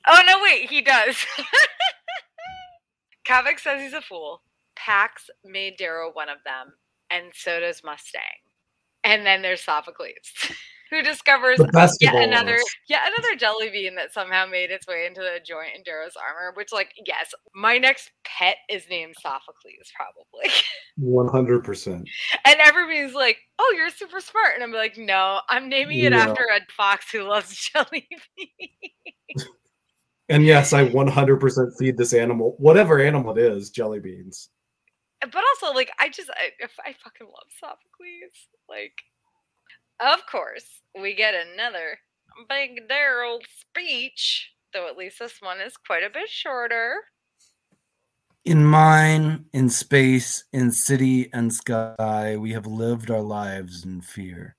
Oh no, wait, he does. Kavax says he's a fool. Pax made Darrow one of them, and so does Mustang. And then there's Sophocles, who discovers yet another yet another jelly bean that somehow made its way into the joint in Darrow's armor. Which, like, yes, my next pet is named Sophocles, probably. 100%. and everybody's like, "Oh, you're super smart," and I'm like, "No, I'm naming it Yeah. after a fox who loves jelly beans." And yes, I 100% feed this animal, whatever animal it is, jelly beans. but also like I just I, I fucking love Sophocles. Like, of course, we get another big Daryl speech, though at least this one is quite a bit shorter. In mine, in space, in city and sky, we have lived our lives in fear.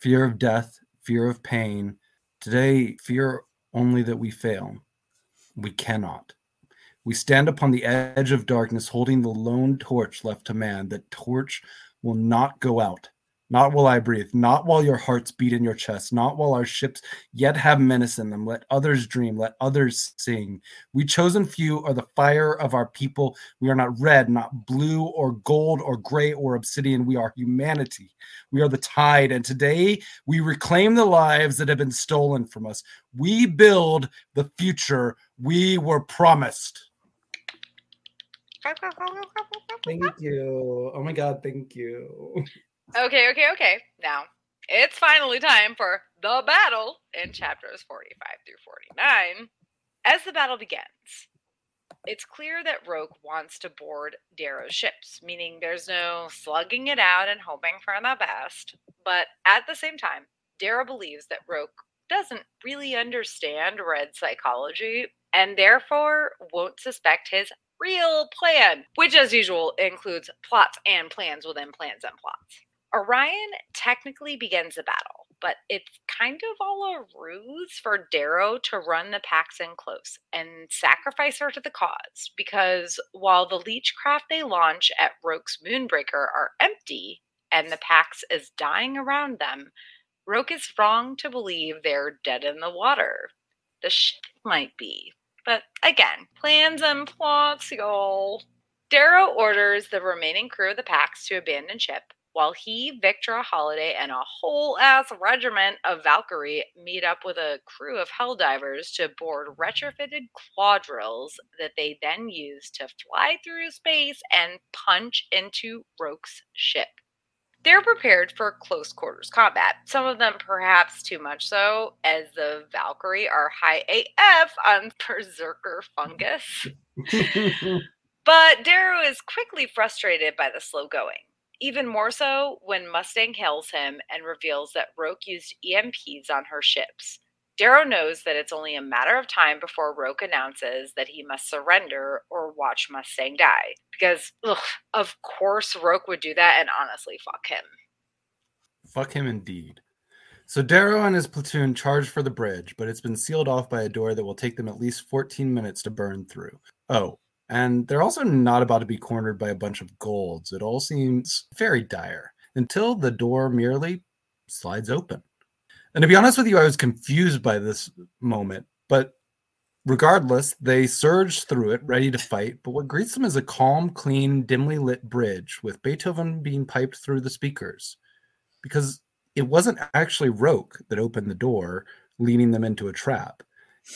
Fear of death, fear of pain. Today, fear only that we fail. We cannot. We stand upon the edge of darkness, holding the lone torch left to man. That torch will not go out. Not while I breathe, not while your hearts beat in your chest, not while our ships yet have menace in them. Let others dream, let others sing. We chosen few are the fire of our people. We are not red, not blue or gold or gray or obsidian. We are humanity. We are the tide. And today we reclaim the lives that have been stolen from us. We build the future we were promised. Thank you. Oh my God, thank you. Okay, okay, okay. Now it's finally time for the battle in chapters 45 through 49. As the battle begins, it's clear that Roque wants to board Darrow's ships, meaning there's no slugging it out and hoping for the best. But at the same time, Darrow believes that Roque doesn't really understand red psychology and therefore won't suspect his real plan, which, as usual, includes plots and plans within plans and plots. Orion technically begins the battle, but it's kind of all a ruse for Darrow to run the Pax in close and sacrifice her to the cause. Because while the Leechcraft they launch at Roque's Moonbreaker are empty and the Pax is dying around them, Roque is wrong to believe they're dead in the water. The ship might be, but again, plans and plots, y'all. Darrow orders the remaining crew of the Pax to abandon ship, while he, Victra Holiday, and a whole ass regiment of Valkyrie meet up with a crew of Helldivers to board retrofitted claw drills that they then use to fly through space and punch into Roque's ship. They're prepared for close quarters combat, some of them perhaps too much so, as the Valkyrie are high AF on Berserker fungus. But Darrow is quickly frustrated by the slow going. Even more so when Mustang hails him and reveals that Roque used EMPs on her ships. Darrow knows that it's only a matter of time before Roque announces that he must surrender or watch Mustang die. Because, ugh, of course, Roque would do that, and honestly, fuck him. Fuck him indeed. So Darrow and his platoon charge for the bridge, but it's been sealed off by a door that will take them at least 14 minutes to burn through. Oh, and they're also not about to be cornered by a bunch of golds. It all seems very dire until the door merely slides open. And to be honest with you, I was confused by this moment, but regardless, they surge through it, ready to fight. But what greets them is a calm, clean, dimly lit bridge with Beethoven being piped through the speakers. Because it wasn't actually Roque that opened the door, leading them into a trap.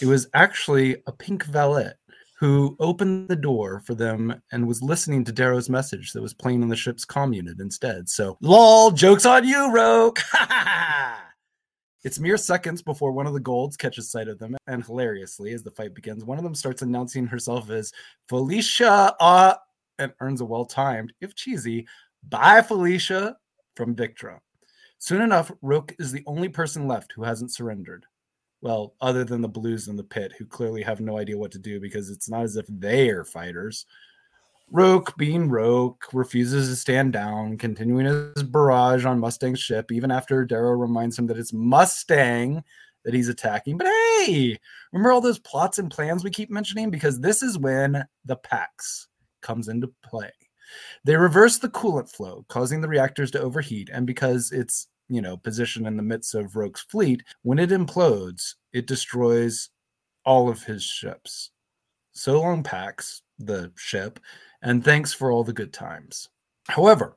It was actually a pink valet who opened the door for them and was listening to Darrow's message that was playing on the ship's comm unit instead. So, lol, joke's on you, Roque! it's mere seconds before one of the golds catches sight of them, and hilariously, as the fight begins, one of them starts announcing herself as Felicia, uh, and earns a well timed, if cheesy, bye, Felicia, from Victra. Soon enough, Roque is the only person left who hasn't surrendered. Well, other than the Blues in the pit, who clearly have no idea what to do because it's not as if they are fighters. Roque, being Roque, refuses to stand down, continuing his barrage on Mustang's ship, even after Darrow reminds him that it's Mustang that he's attacking. But hey, remember all those plots and plans we keep mentioning? Because this is when the Pax comes into play. They reverse the coolant flow, causing the reactors to overheat, and because it's you know positioned in the midst of Roque's fleet, when it implodes, it destroys all of his ships. So long, Pax, the ship, and thanks for all the good times. However,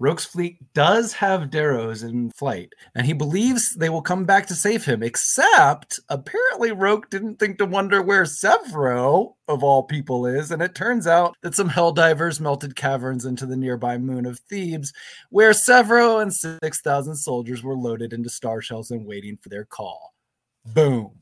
Roque's fleet does have Darrows in flight, and he believes they will come back to save him, except apparently Roque didn't think to wonder where Sevro, of all people, is, and it turns out that some Helldivers melted caverns into the nearby moon of Thebes, where Sevro and 6,000 soldiers were loaded into star shells and waiting for their call. Boom.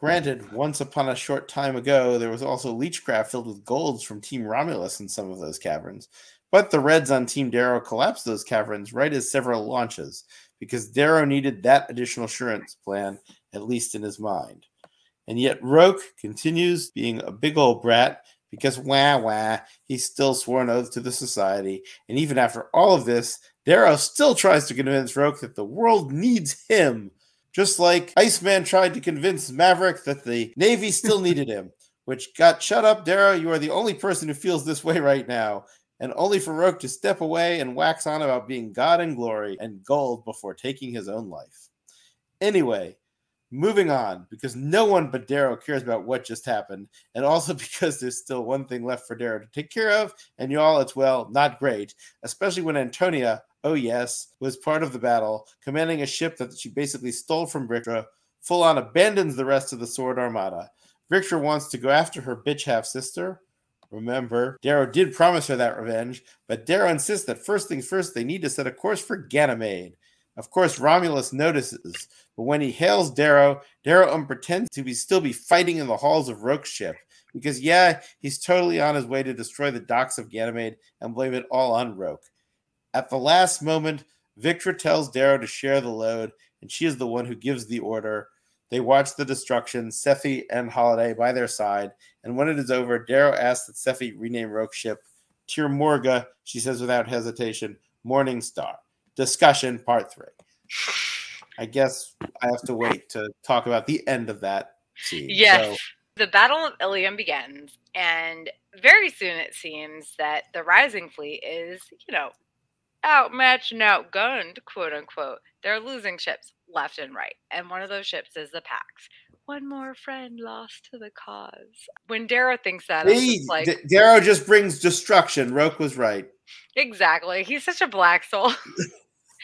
Granted, once upon a short time ago, there was also leechcraft filled with golds from Team Romulus in some of those caverns. But the Reds on Team Darrow collapsed those caverns right as several launches because Darrow needed that additional assurance plan, at least in his mind. And yet Roque continues being a big old brat because wah wah, he still swore an oath to the society. And even after all of this, Darrow still tries to convince Roque that the world needs him. Just like Iceman tried to convince Maverick that the Navy still needed him, which got shut up, Darrow. You are the only person who feels this way right now and only for Roque to step away and wax on about being God and glory and gold before taking his own life. Anyway, moving on, because no one but Darrow cares about what just happened, and also because there's still one thing left for Darrow to take care of, and y'all, it's well, not great, especially when Antonia, oh yes, was part of the battle, commanding a ship that she basically stole from Victra, full on abandons the rest of the Sword Armada. Victra wants to go after her bitch half sister, Remember, Darrow did promise her that revenge, but Darrow insists that first things first, they need to set a course for Ganymede. Of course, Romulus notices, but when he hails Darrow, Darrow um, pretends to be still be fighting in the halls of Roque's ship because, yeah, he's totally on his way to destroy the docks of Ganymede and blame it all on Roque. At the last moment, Victra tells Darrow to share the load, and she is the one who gives the order. They watch the destruction, Sefi and Holiday by their side, and when it is over, Darrow asks that Sefi rename Roque's ship Tir Morga, she says without hesitation, Morning Star. Discussion part three. I guess I have to wait to talk about the end of that scene. Yes. So, the Battle of Ilium begins, and very soon it seems that the Rising Fleet is, you know, outmatched and outgunned, quote unquote. They're losing ships left and right. And one of those ships is the Pax. One more friend lost to the cause. When Darrow thinks that, hey, like D- Darrow just brings destruction. Roque was right. Exactly. He's such a black soul.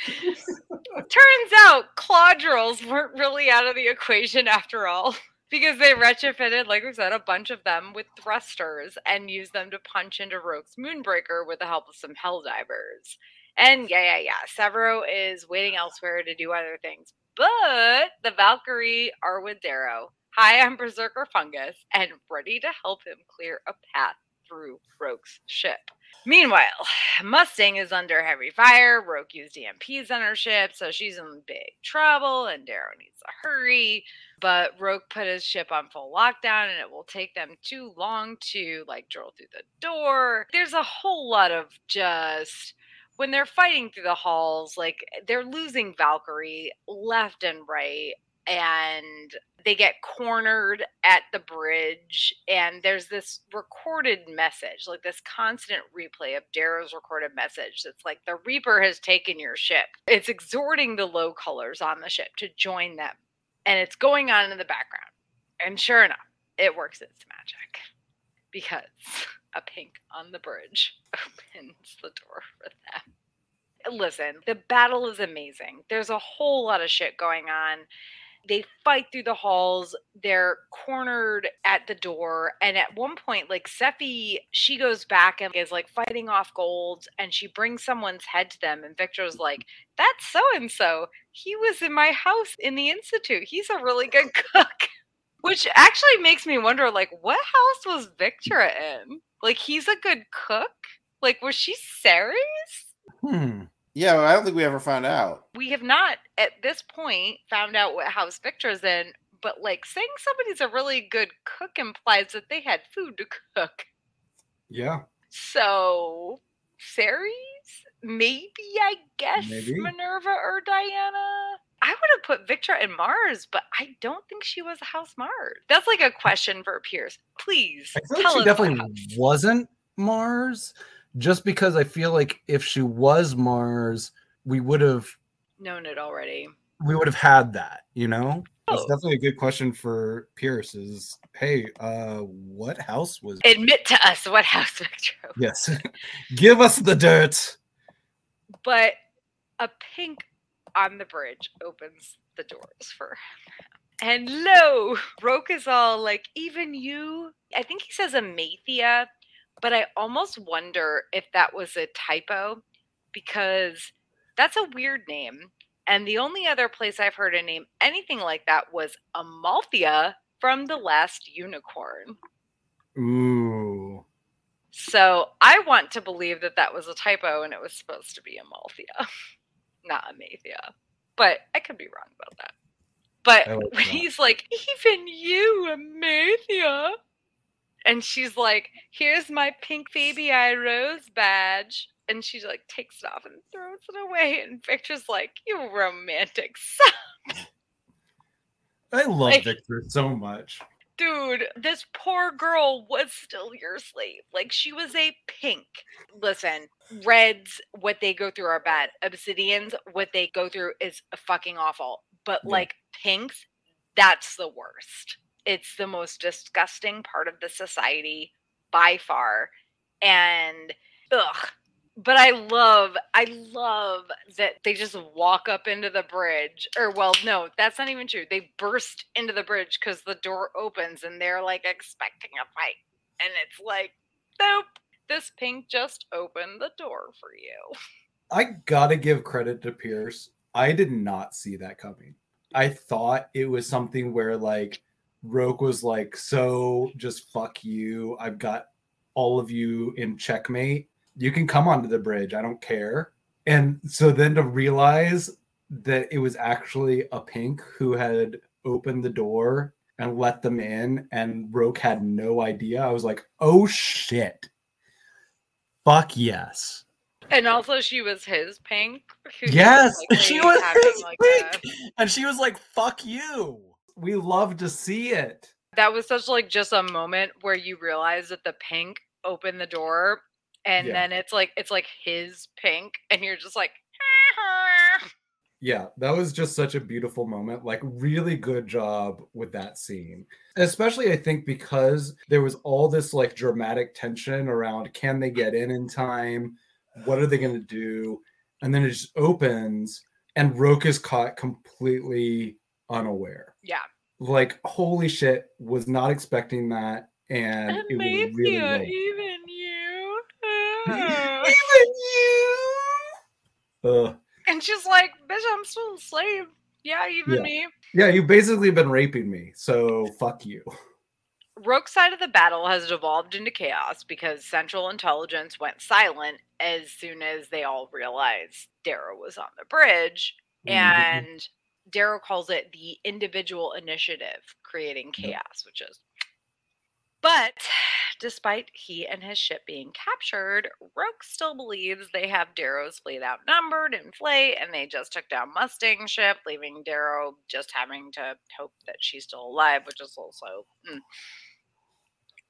Turns out claw drills weren't really out of the equation after all. Because they retrofitted, like we said, a bunch of them with thrusters and used them to punch into Roque's Moonbreaker with the help of some Helldivers. And yeah, yeah, yeah. Sevro is waiting elsewhere to do other things. But the Valkyrie are with Darrow, high on Berserker Fungus, and ready to help him clear a path through Roque's ship. Meanwhile, Mustang is under heavy fire. Roque used EMPs on her ship, so she's in big trouble, and Darrow needs to hurry. But Roque put his ship on full lockdown, and it will take them too long to like drill through the door. There's a whole lot of just when they're fighting through the halls, like eh, they're losing Valkyrie left and right and they get cornered at the bridge and there's this recorded message like this constant replay of darrow's recorded message that's like the reaper has taken your ship. It's exhorting the low colors on the ship to join them and it's going on in the background. And sure enough it works its magic. Because a pink on the bridge opens the door for them. Listen the battle is amazing. There's a whole lot of shit going on. They fight through the halls. They're cornered at the door. And at one point like Sefi she goes back and is like fighting off gold and she brings someone's head to them. And Victra's like that's so and so he was in my house in the institute. He's a really good cook. Which actually makes me wonder like what house was Victra in like he's a good cook like was she Ceres? Hmm. Yeah, well, I don't think we ever found out. we have not at this point found out what house Victra's in, but like saying somebody's a really good cook implies that they had food to cook. Yeah. So Ceres? Maybe I guess Maybe. Minerva or Diana. I would have put Victra in Mars, but I don't think she was House Mars. That's like a question for Pierce. Please I feel tell like she definitely wasn't Mars, just because I feel like if she was Mars, we would have known it already. we would have had that, you know? That's Oh. definitely a good question for Pierce is hey, uh what house was Admit to us what house Victra. Yes. Give us the dirt. but a pink on the bridge opens the doors for him. And lo, Roque is all like, even you. I think he says Amathia, but I almost wonder if that was a typo because that's a weird name. And the only other place I've heard a name anything like that was Amalthea from The Last Unicorn. Ooh. So I want to believe that that was a typo and it was supposed to be Amalthea, not Amathea. But I could be wrong about that. But like when that. he's like, even you, Amathea. And she's like, here's my pink baby eye rose badge. And she like takes it off and throws it away. And Victor's like, you romantic son. I love Like- Victor so much. Dude, this poor girl was still your slave. Like she was a pink. Listen, reds, what they go through are bad. Obsidians, what they go through is fucking awful. But Yeah. like pinks, that's the worst. It's the most disgusting part of the society by far. And ugh. But I love, I love that they just walk up into the bridge. Or, well, no, that's not even true. They burst into the bridge because the door opens and they're like expecting a fight. And it's like, nope, this pink just opened the door for you. I gotta give credit to Pierce. I did not see that coming. I thought it was something where like Roque was like, so just fuck you. I've got all of you in checkmate. You can come onto the bridge. I don't care. And so then to realize that it was actually a pink who had opened the door and let them in, and Roque had no idea. I was like, oh shit. Fuck yes. And also, she was his pink. Yes, like, she was his like, uh, pink. a- And she was like, fuck you. We love to see it. that was such like just a moment where you realize that the pink opened the door and Yeah. then it's like it's like his pink and you're just like Yeah, that was just such a beautiful moment. Like, really good job with that scene. Especially, I think, because there was all this like dramatic tension around can they get in in time? What are they going to do? And then it just opens, and Roque is caught completely unaware. yeah Like, holy shit, was not expecting that. And it was really Amathea, well even you Even you. Ugh. and she's like bitch i'm still a slave yeah even Yeah. me yeah, you've basically been raping me, so fuck you. Roque's side of the battle has devolved into chaos because Central Intelligence went silent as soon as they all realized Darrow was on the bridge. Mhm. And Darrow calls it the individual initiative creating Yep. chaos, which is. But despite he and his ship being captured, Roque still believes they have Darrow's fleet outnumbered in flight, and they just took down Mustang's ship, leaving Darrow just having to hope that she's still alive, which is also. mm.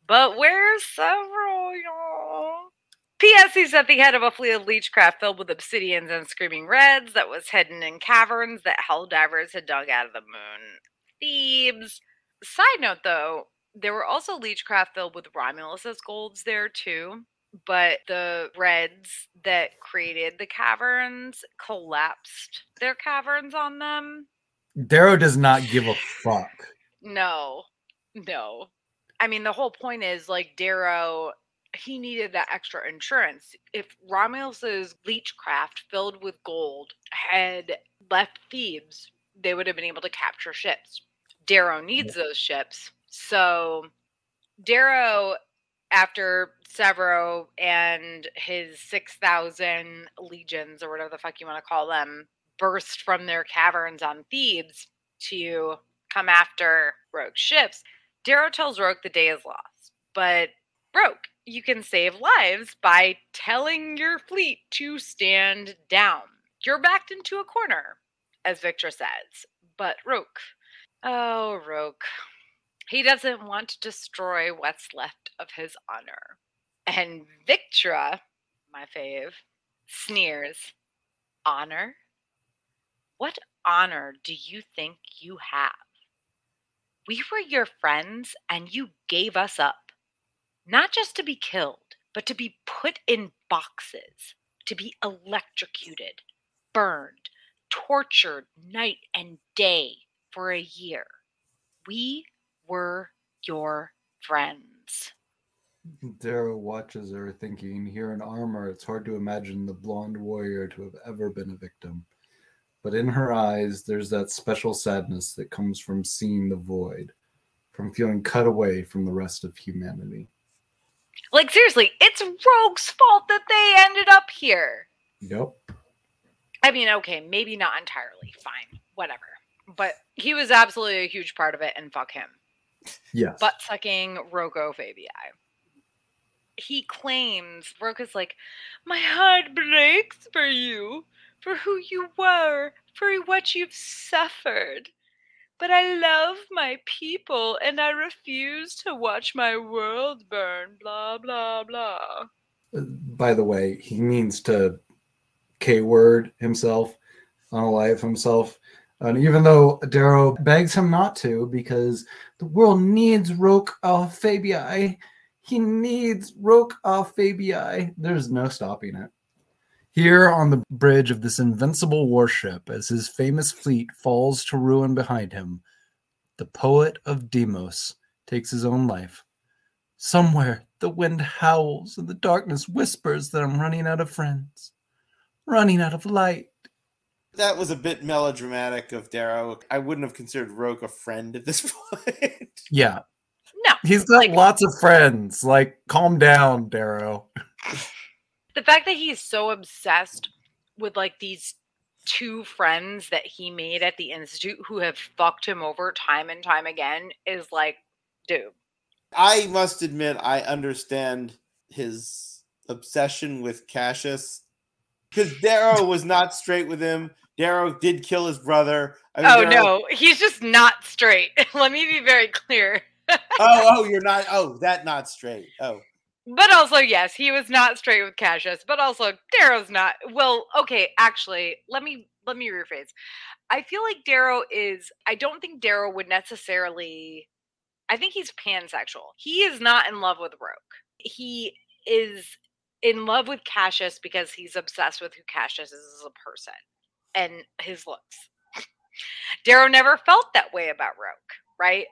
But where's Sevro, y'all? P.S. He's at the head of a fleet of leechcraft filled with obsidians and screaming reds that was hidden in caverns that hell divers had dug out of the moon. Thebes. Side note though, there were also leechcraft filled with Romulus's golds there too. But the reds that created the caverns collapsed their caverns on them. Darrow does not give a fuck. No, no. I mean, the whole point is like Darrow, he needed that extra insurance. If Romulus's leechcraft filled with gold had left Thebes, they would have been able to capture ships. Darrow needs those ships. So Darrow, after Sevro and his 6,000 legions, or whatever the fuck you want to call them, burst from their caverns on Thebes to come after Roque's ships, Darrow tells Roque the day is lost. But Roque, you can save lives by telling your fleet to stand down. You're backed into a corner, as Victra says. But Roque, oh, Roque, he doesn't want to destroy what's left of his honor. And Victra, my fave, sneers, Honor? What honor do you think you have? We were your friends and you gave us up. Not just to be killed, but to be put in boxes, to be electrocuted, burned, tortured night and day for a year. We were your friends. Darrow watches her, thinking, here in armor, it's hard to imagine the blonde warrior to have ever been a victim. But in her eyes, there's that special sadness that comes from seeing the void, from feeling cut away from the rest of humanity. Like, seriously, it's Roque's fault that they ended up here. Yep. I mean, okay, maybe not entirely. Fine, whatever. But he was absolutely a huge part of it, and fuck him. Yes. Butt sucking Roque au Fabii. He claims, Roque's like, My heart breaks for you, for who you were, for what you've suffered. But I love my people and I refuse to watch my world burn, blah, blah, blah. Uh, By the way, he means to K word himself, unalive himself. And even though Darrow begs him not to, because the world needs Roque au Fabii, he needs Roque au Fabii. There's no stopping it. Here on the bridge of this invincible warship, as his famous fleet falls to ruin behind him, the poet of Demos takes his own life. Somewhere the wind howls and the darkness whispers that I'm running out of friends, running out of light. That was a bit melodramatic of Darrow. I wouldn't have considered Roque a friend at this point. Yeah, No, he's got Like- lots of friends. Like, calm down, Darrow. the fact that he's so obsessed with like these two friends that he made at the institute who have fucked him over time and time again is like, dude. I must admit, I understand his obsession with Cassius because Darrow was not straight with him. Darrow did kill his brother. I mean, oh Darrow- no, he's just not straight. Let me be very clear. Oh, oh, you're not. Oh, that not straight. Oh, But also, yes, he was not straight with Cassius. But also, Darrow's not. Well, okay, actually, let me let me rephrase. I feel like Darrow is. I don't think Darrow would necessarily. I think he's pansexual. He is not in love with Roque. He is in love with Cassius because he's obsessed with who Cassius is as a person and his looks. Darrow never felt that way about Roque, right?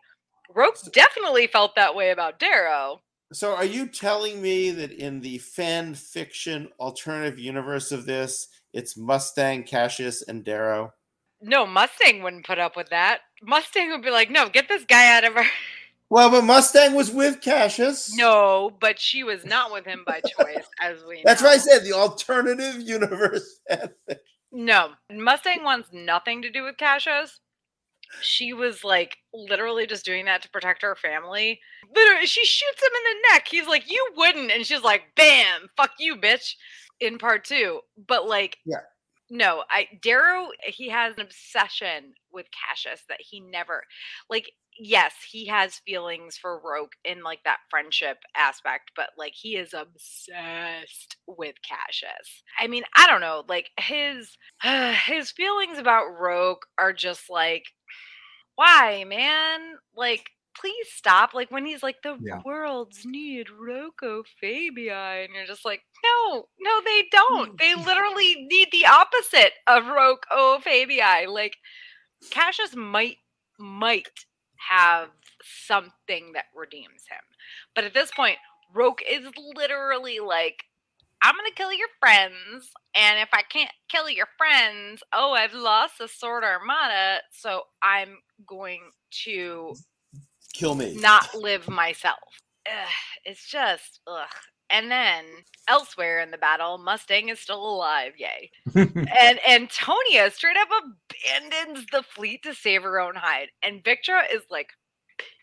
Roque definitely felt that way about Darrow. so are you telling me that in the fan fiction alternative universe of this, it's Mustang, Cassius, and Darrow? No, Mustang wouldn't put up with that. Mustang would be like, no, get this guy out of our. Well, but Mustang was with Cassius. No, but she was not with him by choice, as we That's know. what I said. The alternative universe. No, Mustang wants nothing to do with Cassius. She was like literally just doing that to protect her family. Literally, she shoots him in the neck. He's like, "You wouldn't," and she's like, "Bam, fuck you, bitch." In part two, but like, Yeah. no, I Darrow. He has an obsession with Cassius that he never, like, yes, he has feelings for Roque in like that friendship aspect, but like he is obsessed with Cassius. I mean, I don't know, like his his feelings about Roque are just like why, man? Like please stop like when he's like the Yeah. world's need Roque au Fabii and you're just like no no they don't they literally need the opposite of Roque au Fabii like Cassius might might have something that redeems him. But at this point, Roque is literally like, I'm gonna kill your friends, and if I can't kill your friends, oh, I've lost the Sword Armada, so I'm going to Kill me. not live myself. Ugh, it's just ugh. And then elsewhere in the battle, Mustang is still alive, yay. and Antonia straight up abandons the fleet to save her own hide. And Victra is like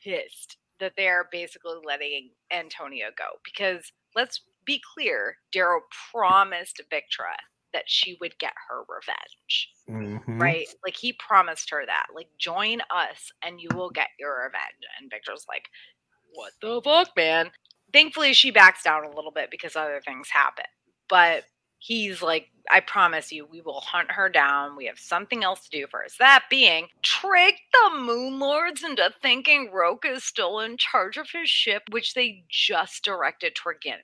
pissed that they are basically letting Antonia go. Because let's be clear, Darrow promised Victra that she would get her revenge Mhm. right? Like he promised her that, like, join us and you will get your revenge. And Victra's like, what the fuck, man? Thankfully, she backs down a little bit because other things happen. But he's like, I promise you, we will hunt her down. We have something else to do first. That being, trick the Moon Lords into thinking Roque is still in charge of his ship, which they just directed toward Ganymede.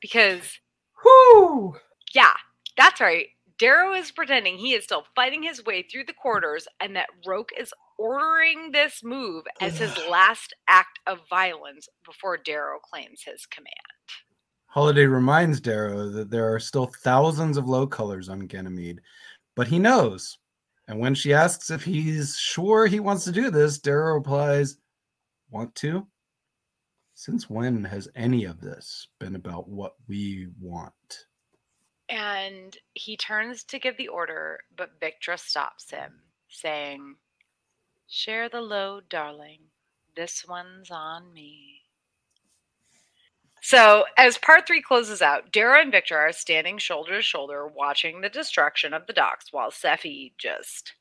Because whoo, yeah, that's right. Darrow is pretending he is still fighting his way through the corridors and that Roque is ordering this move as his last act of violence before Darrow claims his command. Holiday reminds Darrow that there are still thousands of low colors on Ganymede, but he knows. And when she asks if he's sure he wants to do this, Darrow replies, Want to? Since when has any of this been about what we want? And he turns to give the order, but Victra stops him, saying, Share the load, darling. This one's on me. So, as part three closes out, Darrow and Victra are standing shoulder to shoulder watching the destruction of the docks while Sefi just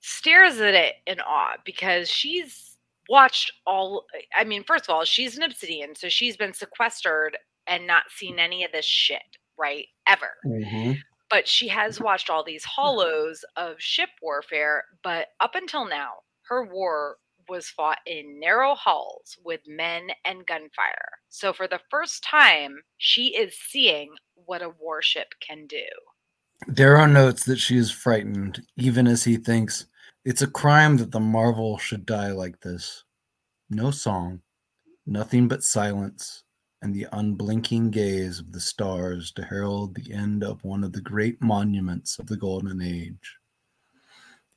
stares at it in awe because she's watched all. I mean, first of all, she's an obsidian, so she's been sequestered and not seen any of this shit, right? Ever mm-hmm. but she has watched all these hollows of ship warfare. But up until now, her war was fought in narrow halls with men and gunfire. So for the first time, she is seeing what a warship can do. Darrow notes that she is frightened, even as he thinks it's a crime that the Marvel should die like this. No song, nothing but silence, and the unblinking gaze of the stars to herald the end of one of the great monuments of the Golden Age.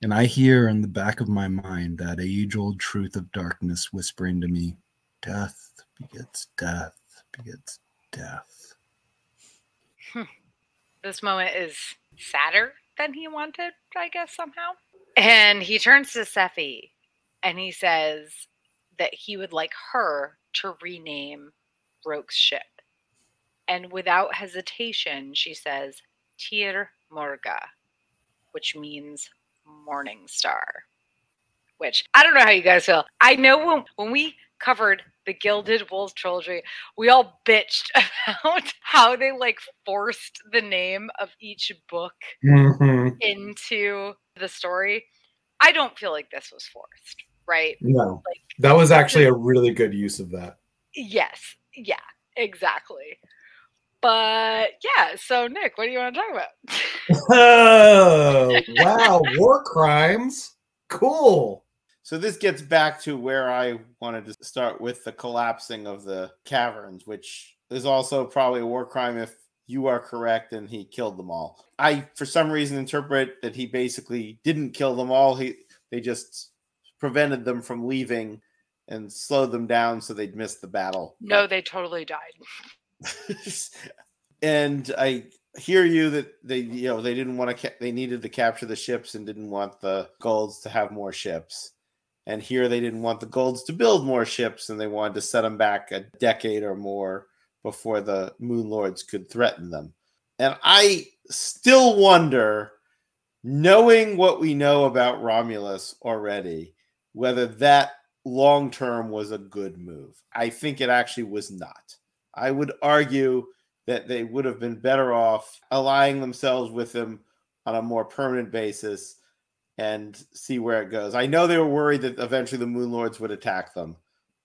And I hear in the back of my mind that age old truth of darkness whispering to me death begets death begets death. Hmm. This moment is sadder than he wanted, I guess, somehow. And he turns to Sefi and he says that he would like her to rename Roque's ship. And without hesitation, she says, Tir Morga, which means morning star. Which I don't know how you guys feel. I know when, when we covered the Gilded Wolves trilogy, we all bitched about how they like forced the name of each book mm-hmm. into the story. I don't feel like this was forced, right? No, Like, that was actually a really good use of that. yes, yeah, exactly. But yeah, so Nick, what do you want to talk about? Oh, wow. War crimes. Cool. So this gets back to where I wanted to start with the collapsing of the caverns, which is also probably a war crime if you are correct and he killed them all. I for some reason interpret that he basically didn't kill them all. He they just prevented them from leaving and slowed them down so they'd miss the battle. No, they totally died. and I hear you that they you know they didn't want to ca- they needed to capture the ships and didn't want the golds to have more ships. And here they didn't want the golds to build more ships and they wanted to set them back a decade or more before the moon lords could threaten them. And I still wonder knowing what we know about Romulus already whether that long term was a good move. I think it actually was not. I would argue that they would have been better off allying themselves with him on a more permanent basis and see where it goes. I know they were worried that eventually the Moon Lords would attack them,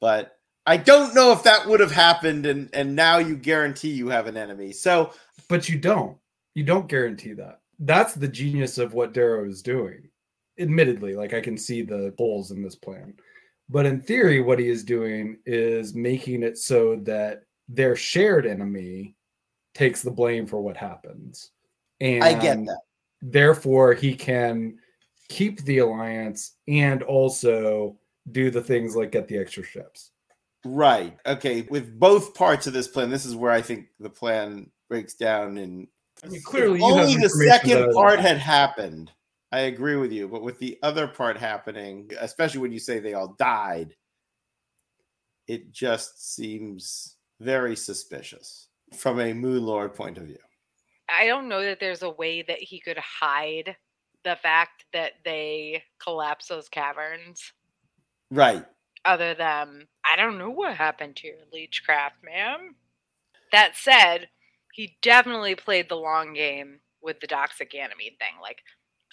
but I don't know if that would have happened and and now you guarantee you have an enemy. So but you don't. You don't guarantee that. That's the genius of what Darrow is doing. Admittedly, like I can see the holes in this plan. But in theory, what he is doing is making it so that their shared enemy takes the blame for what happens. And I get that. Therefore, he can keep the alliance and also do the things like get the extra ships. Right. Okay. With both parts of this plan, this is where I think the plan breaks down. And I mean, clearly, only the second part had happened. I agree with you, but with the other part happening, especially when you say they all died, it just seems very suspicious from a Moon Lord point of view. I don't know that there's a way that he could hide the fact that they collapse those caverns. Right. Other than, I don't know what happened to your leechcraft, ma'am. That said, he definitely played the long game with the Doxic Ganymede thing. Like,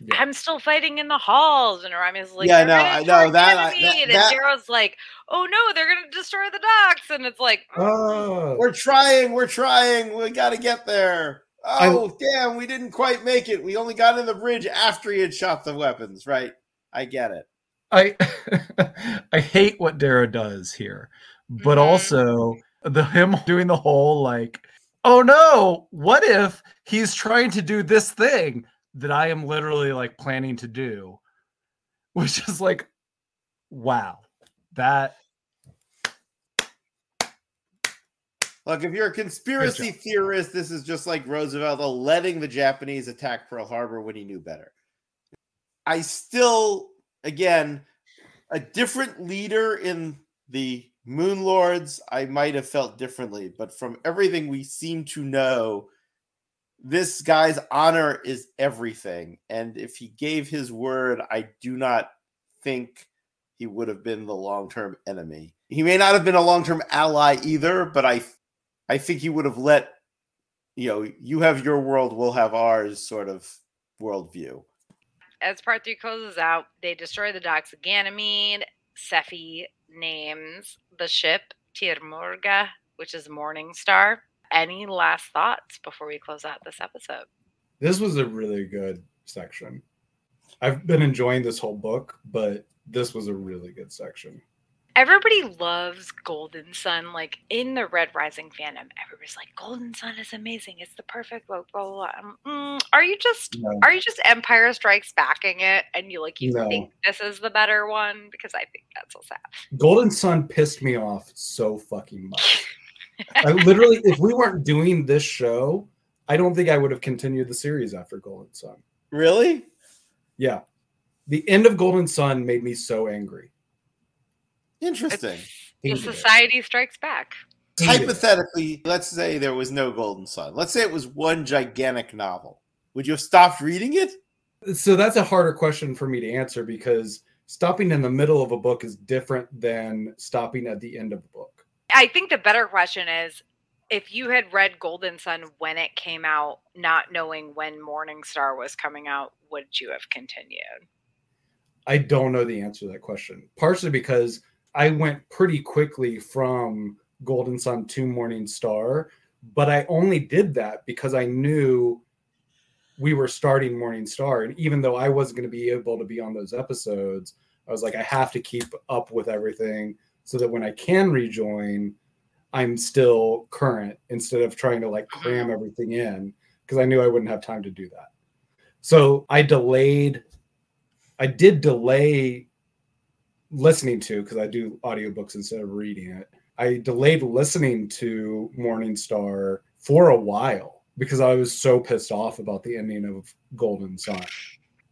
yeah. I'm still fighting in the halls, and Rami's like, "Yeah, no, I know that, I, that, And Darrow's like, "Oh no, they're gonna destroy the docks," and it's like, "Oh, we're trying, we're trying, we got to get there." Oh, I, damn, we didn't quite make it. We only got in the bridge after he had shot the weapons. Right? I get it. I I hate what Darrow does here, but mm-hmm. also the him doing the whole like, "Oh no, what if he's trying to do this thing?" That I am literally like planning to do, which is like, wow, that. Look, if you're a conspiracy theorist, this is just like Roosevelt uh, letting the Japanese attack Pearl Harbor when he knew better. I still, again, a different leader in the Moon Lords, I might have felt differently, but from everything we seem to know, this guy's honor is everything. And if he gave his word, I do not think he would have been the long term enemy. He may not have been a long term ally either, but I, I think he would have let, you know, you have your world, we'll have ours sort of worldview. As part three closes out, they destroy the docks of Ganymede. Sefi names the ship Tir Murga, which is Morning Star any last thoughts before we close out this episode? This was a really good section. I've been enjoying this whole book, but this was a really good section. Everybody loves Golden Son. Like in the Red Rising fandom, everybody's like, "Golden Son is amazing. It's the perfect book." Blah blah. blah. Mm, are you just no. are you just Empire Strikes backing it, and you like you no. think this is the better one? Because I think that's so sad. Golden Son pissed me off so fucking much. I literally, if we weren't doing this show, I don't think I would have continued the series after Golden Son. Really? Yeah. The end of Golden Son made me so angry. Interesting. The society strikes back. Hypothetically, let's say there was no Golden Son. Let's say it was one gigantic novel. Would you have stopped reading it? So that's a harder question for me to answer because stopping in the middle of a book is different than stopping at the end of a book. I think the better question is if you had read Golden Son when it came out, not knowing when Morning Star was coming out, would you have continued? I don't know the answer to that question. Partially because I went pretty quickly from Golden Son to Morning Star, but I only did that because I knew we were starting Morning Star. And even though I wasn't going to be able to be on those episodes, I was like, I have to keep up with everything so that when I can rejoin, I'm still current instead of trying to like cram mm-hmm. everything in because I knew I wouldn't have time to do that. So I delayed, I did delay listening to because I do audiobooks instead of reading it. I delayed listening to Morning Star for a while because I was so pissed off about the ending of Golden Son.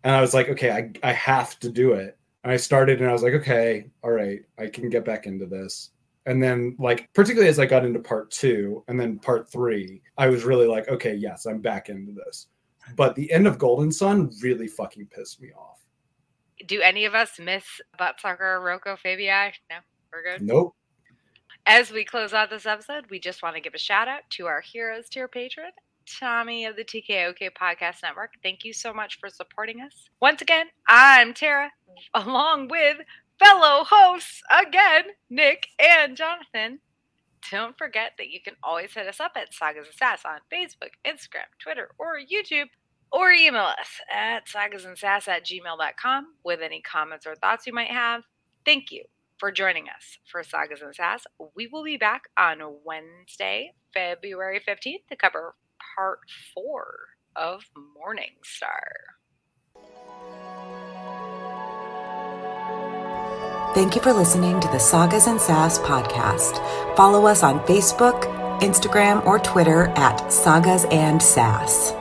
And I was like, okay, I, I have to do it. And I started and I was like, okay, all right, I can get back into this. And then, like, particularly as I got into part two and then part three, I was really like, okay, yes, I'm back into this. But the end of Golden Son really fucking pissed me off. Do any of us miss Buttsucker Roque au Fabii? No, we're good. Nope. As we close out this episode, we just want to give a shout out to our Heroes Tier patron, Tommy of the TKOK Podcast Network. Thank you so much for supporting us. Once again, I'm Tara, along with fellow hosts again, Nick and Jonathan. Don't forget that you can always hit us up at Sagas of Sass on Facebook, Instagram, Twitter, or YouTube, or email us at sagasandsass at gmail.com with any comments or thoughts you might have. Thank you for joining us for Sagas and Sass. We will be back on Wednesday, February 15th to cover part four of Morning Star. Thank you for listening to the Sagas and Sass podcast. Follow us on Facebook, Instagram, or Twitter at Sagas and Sass.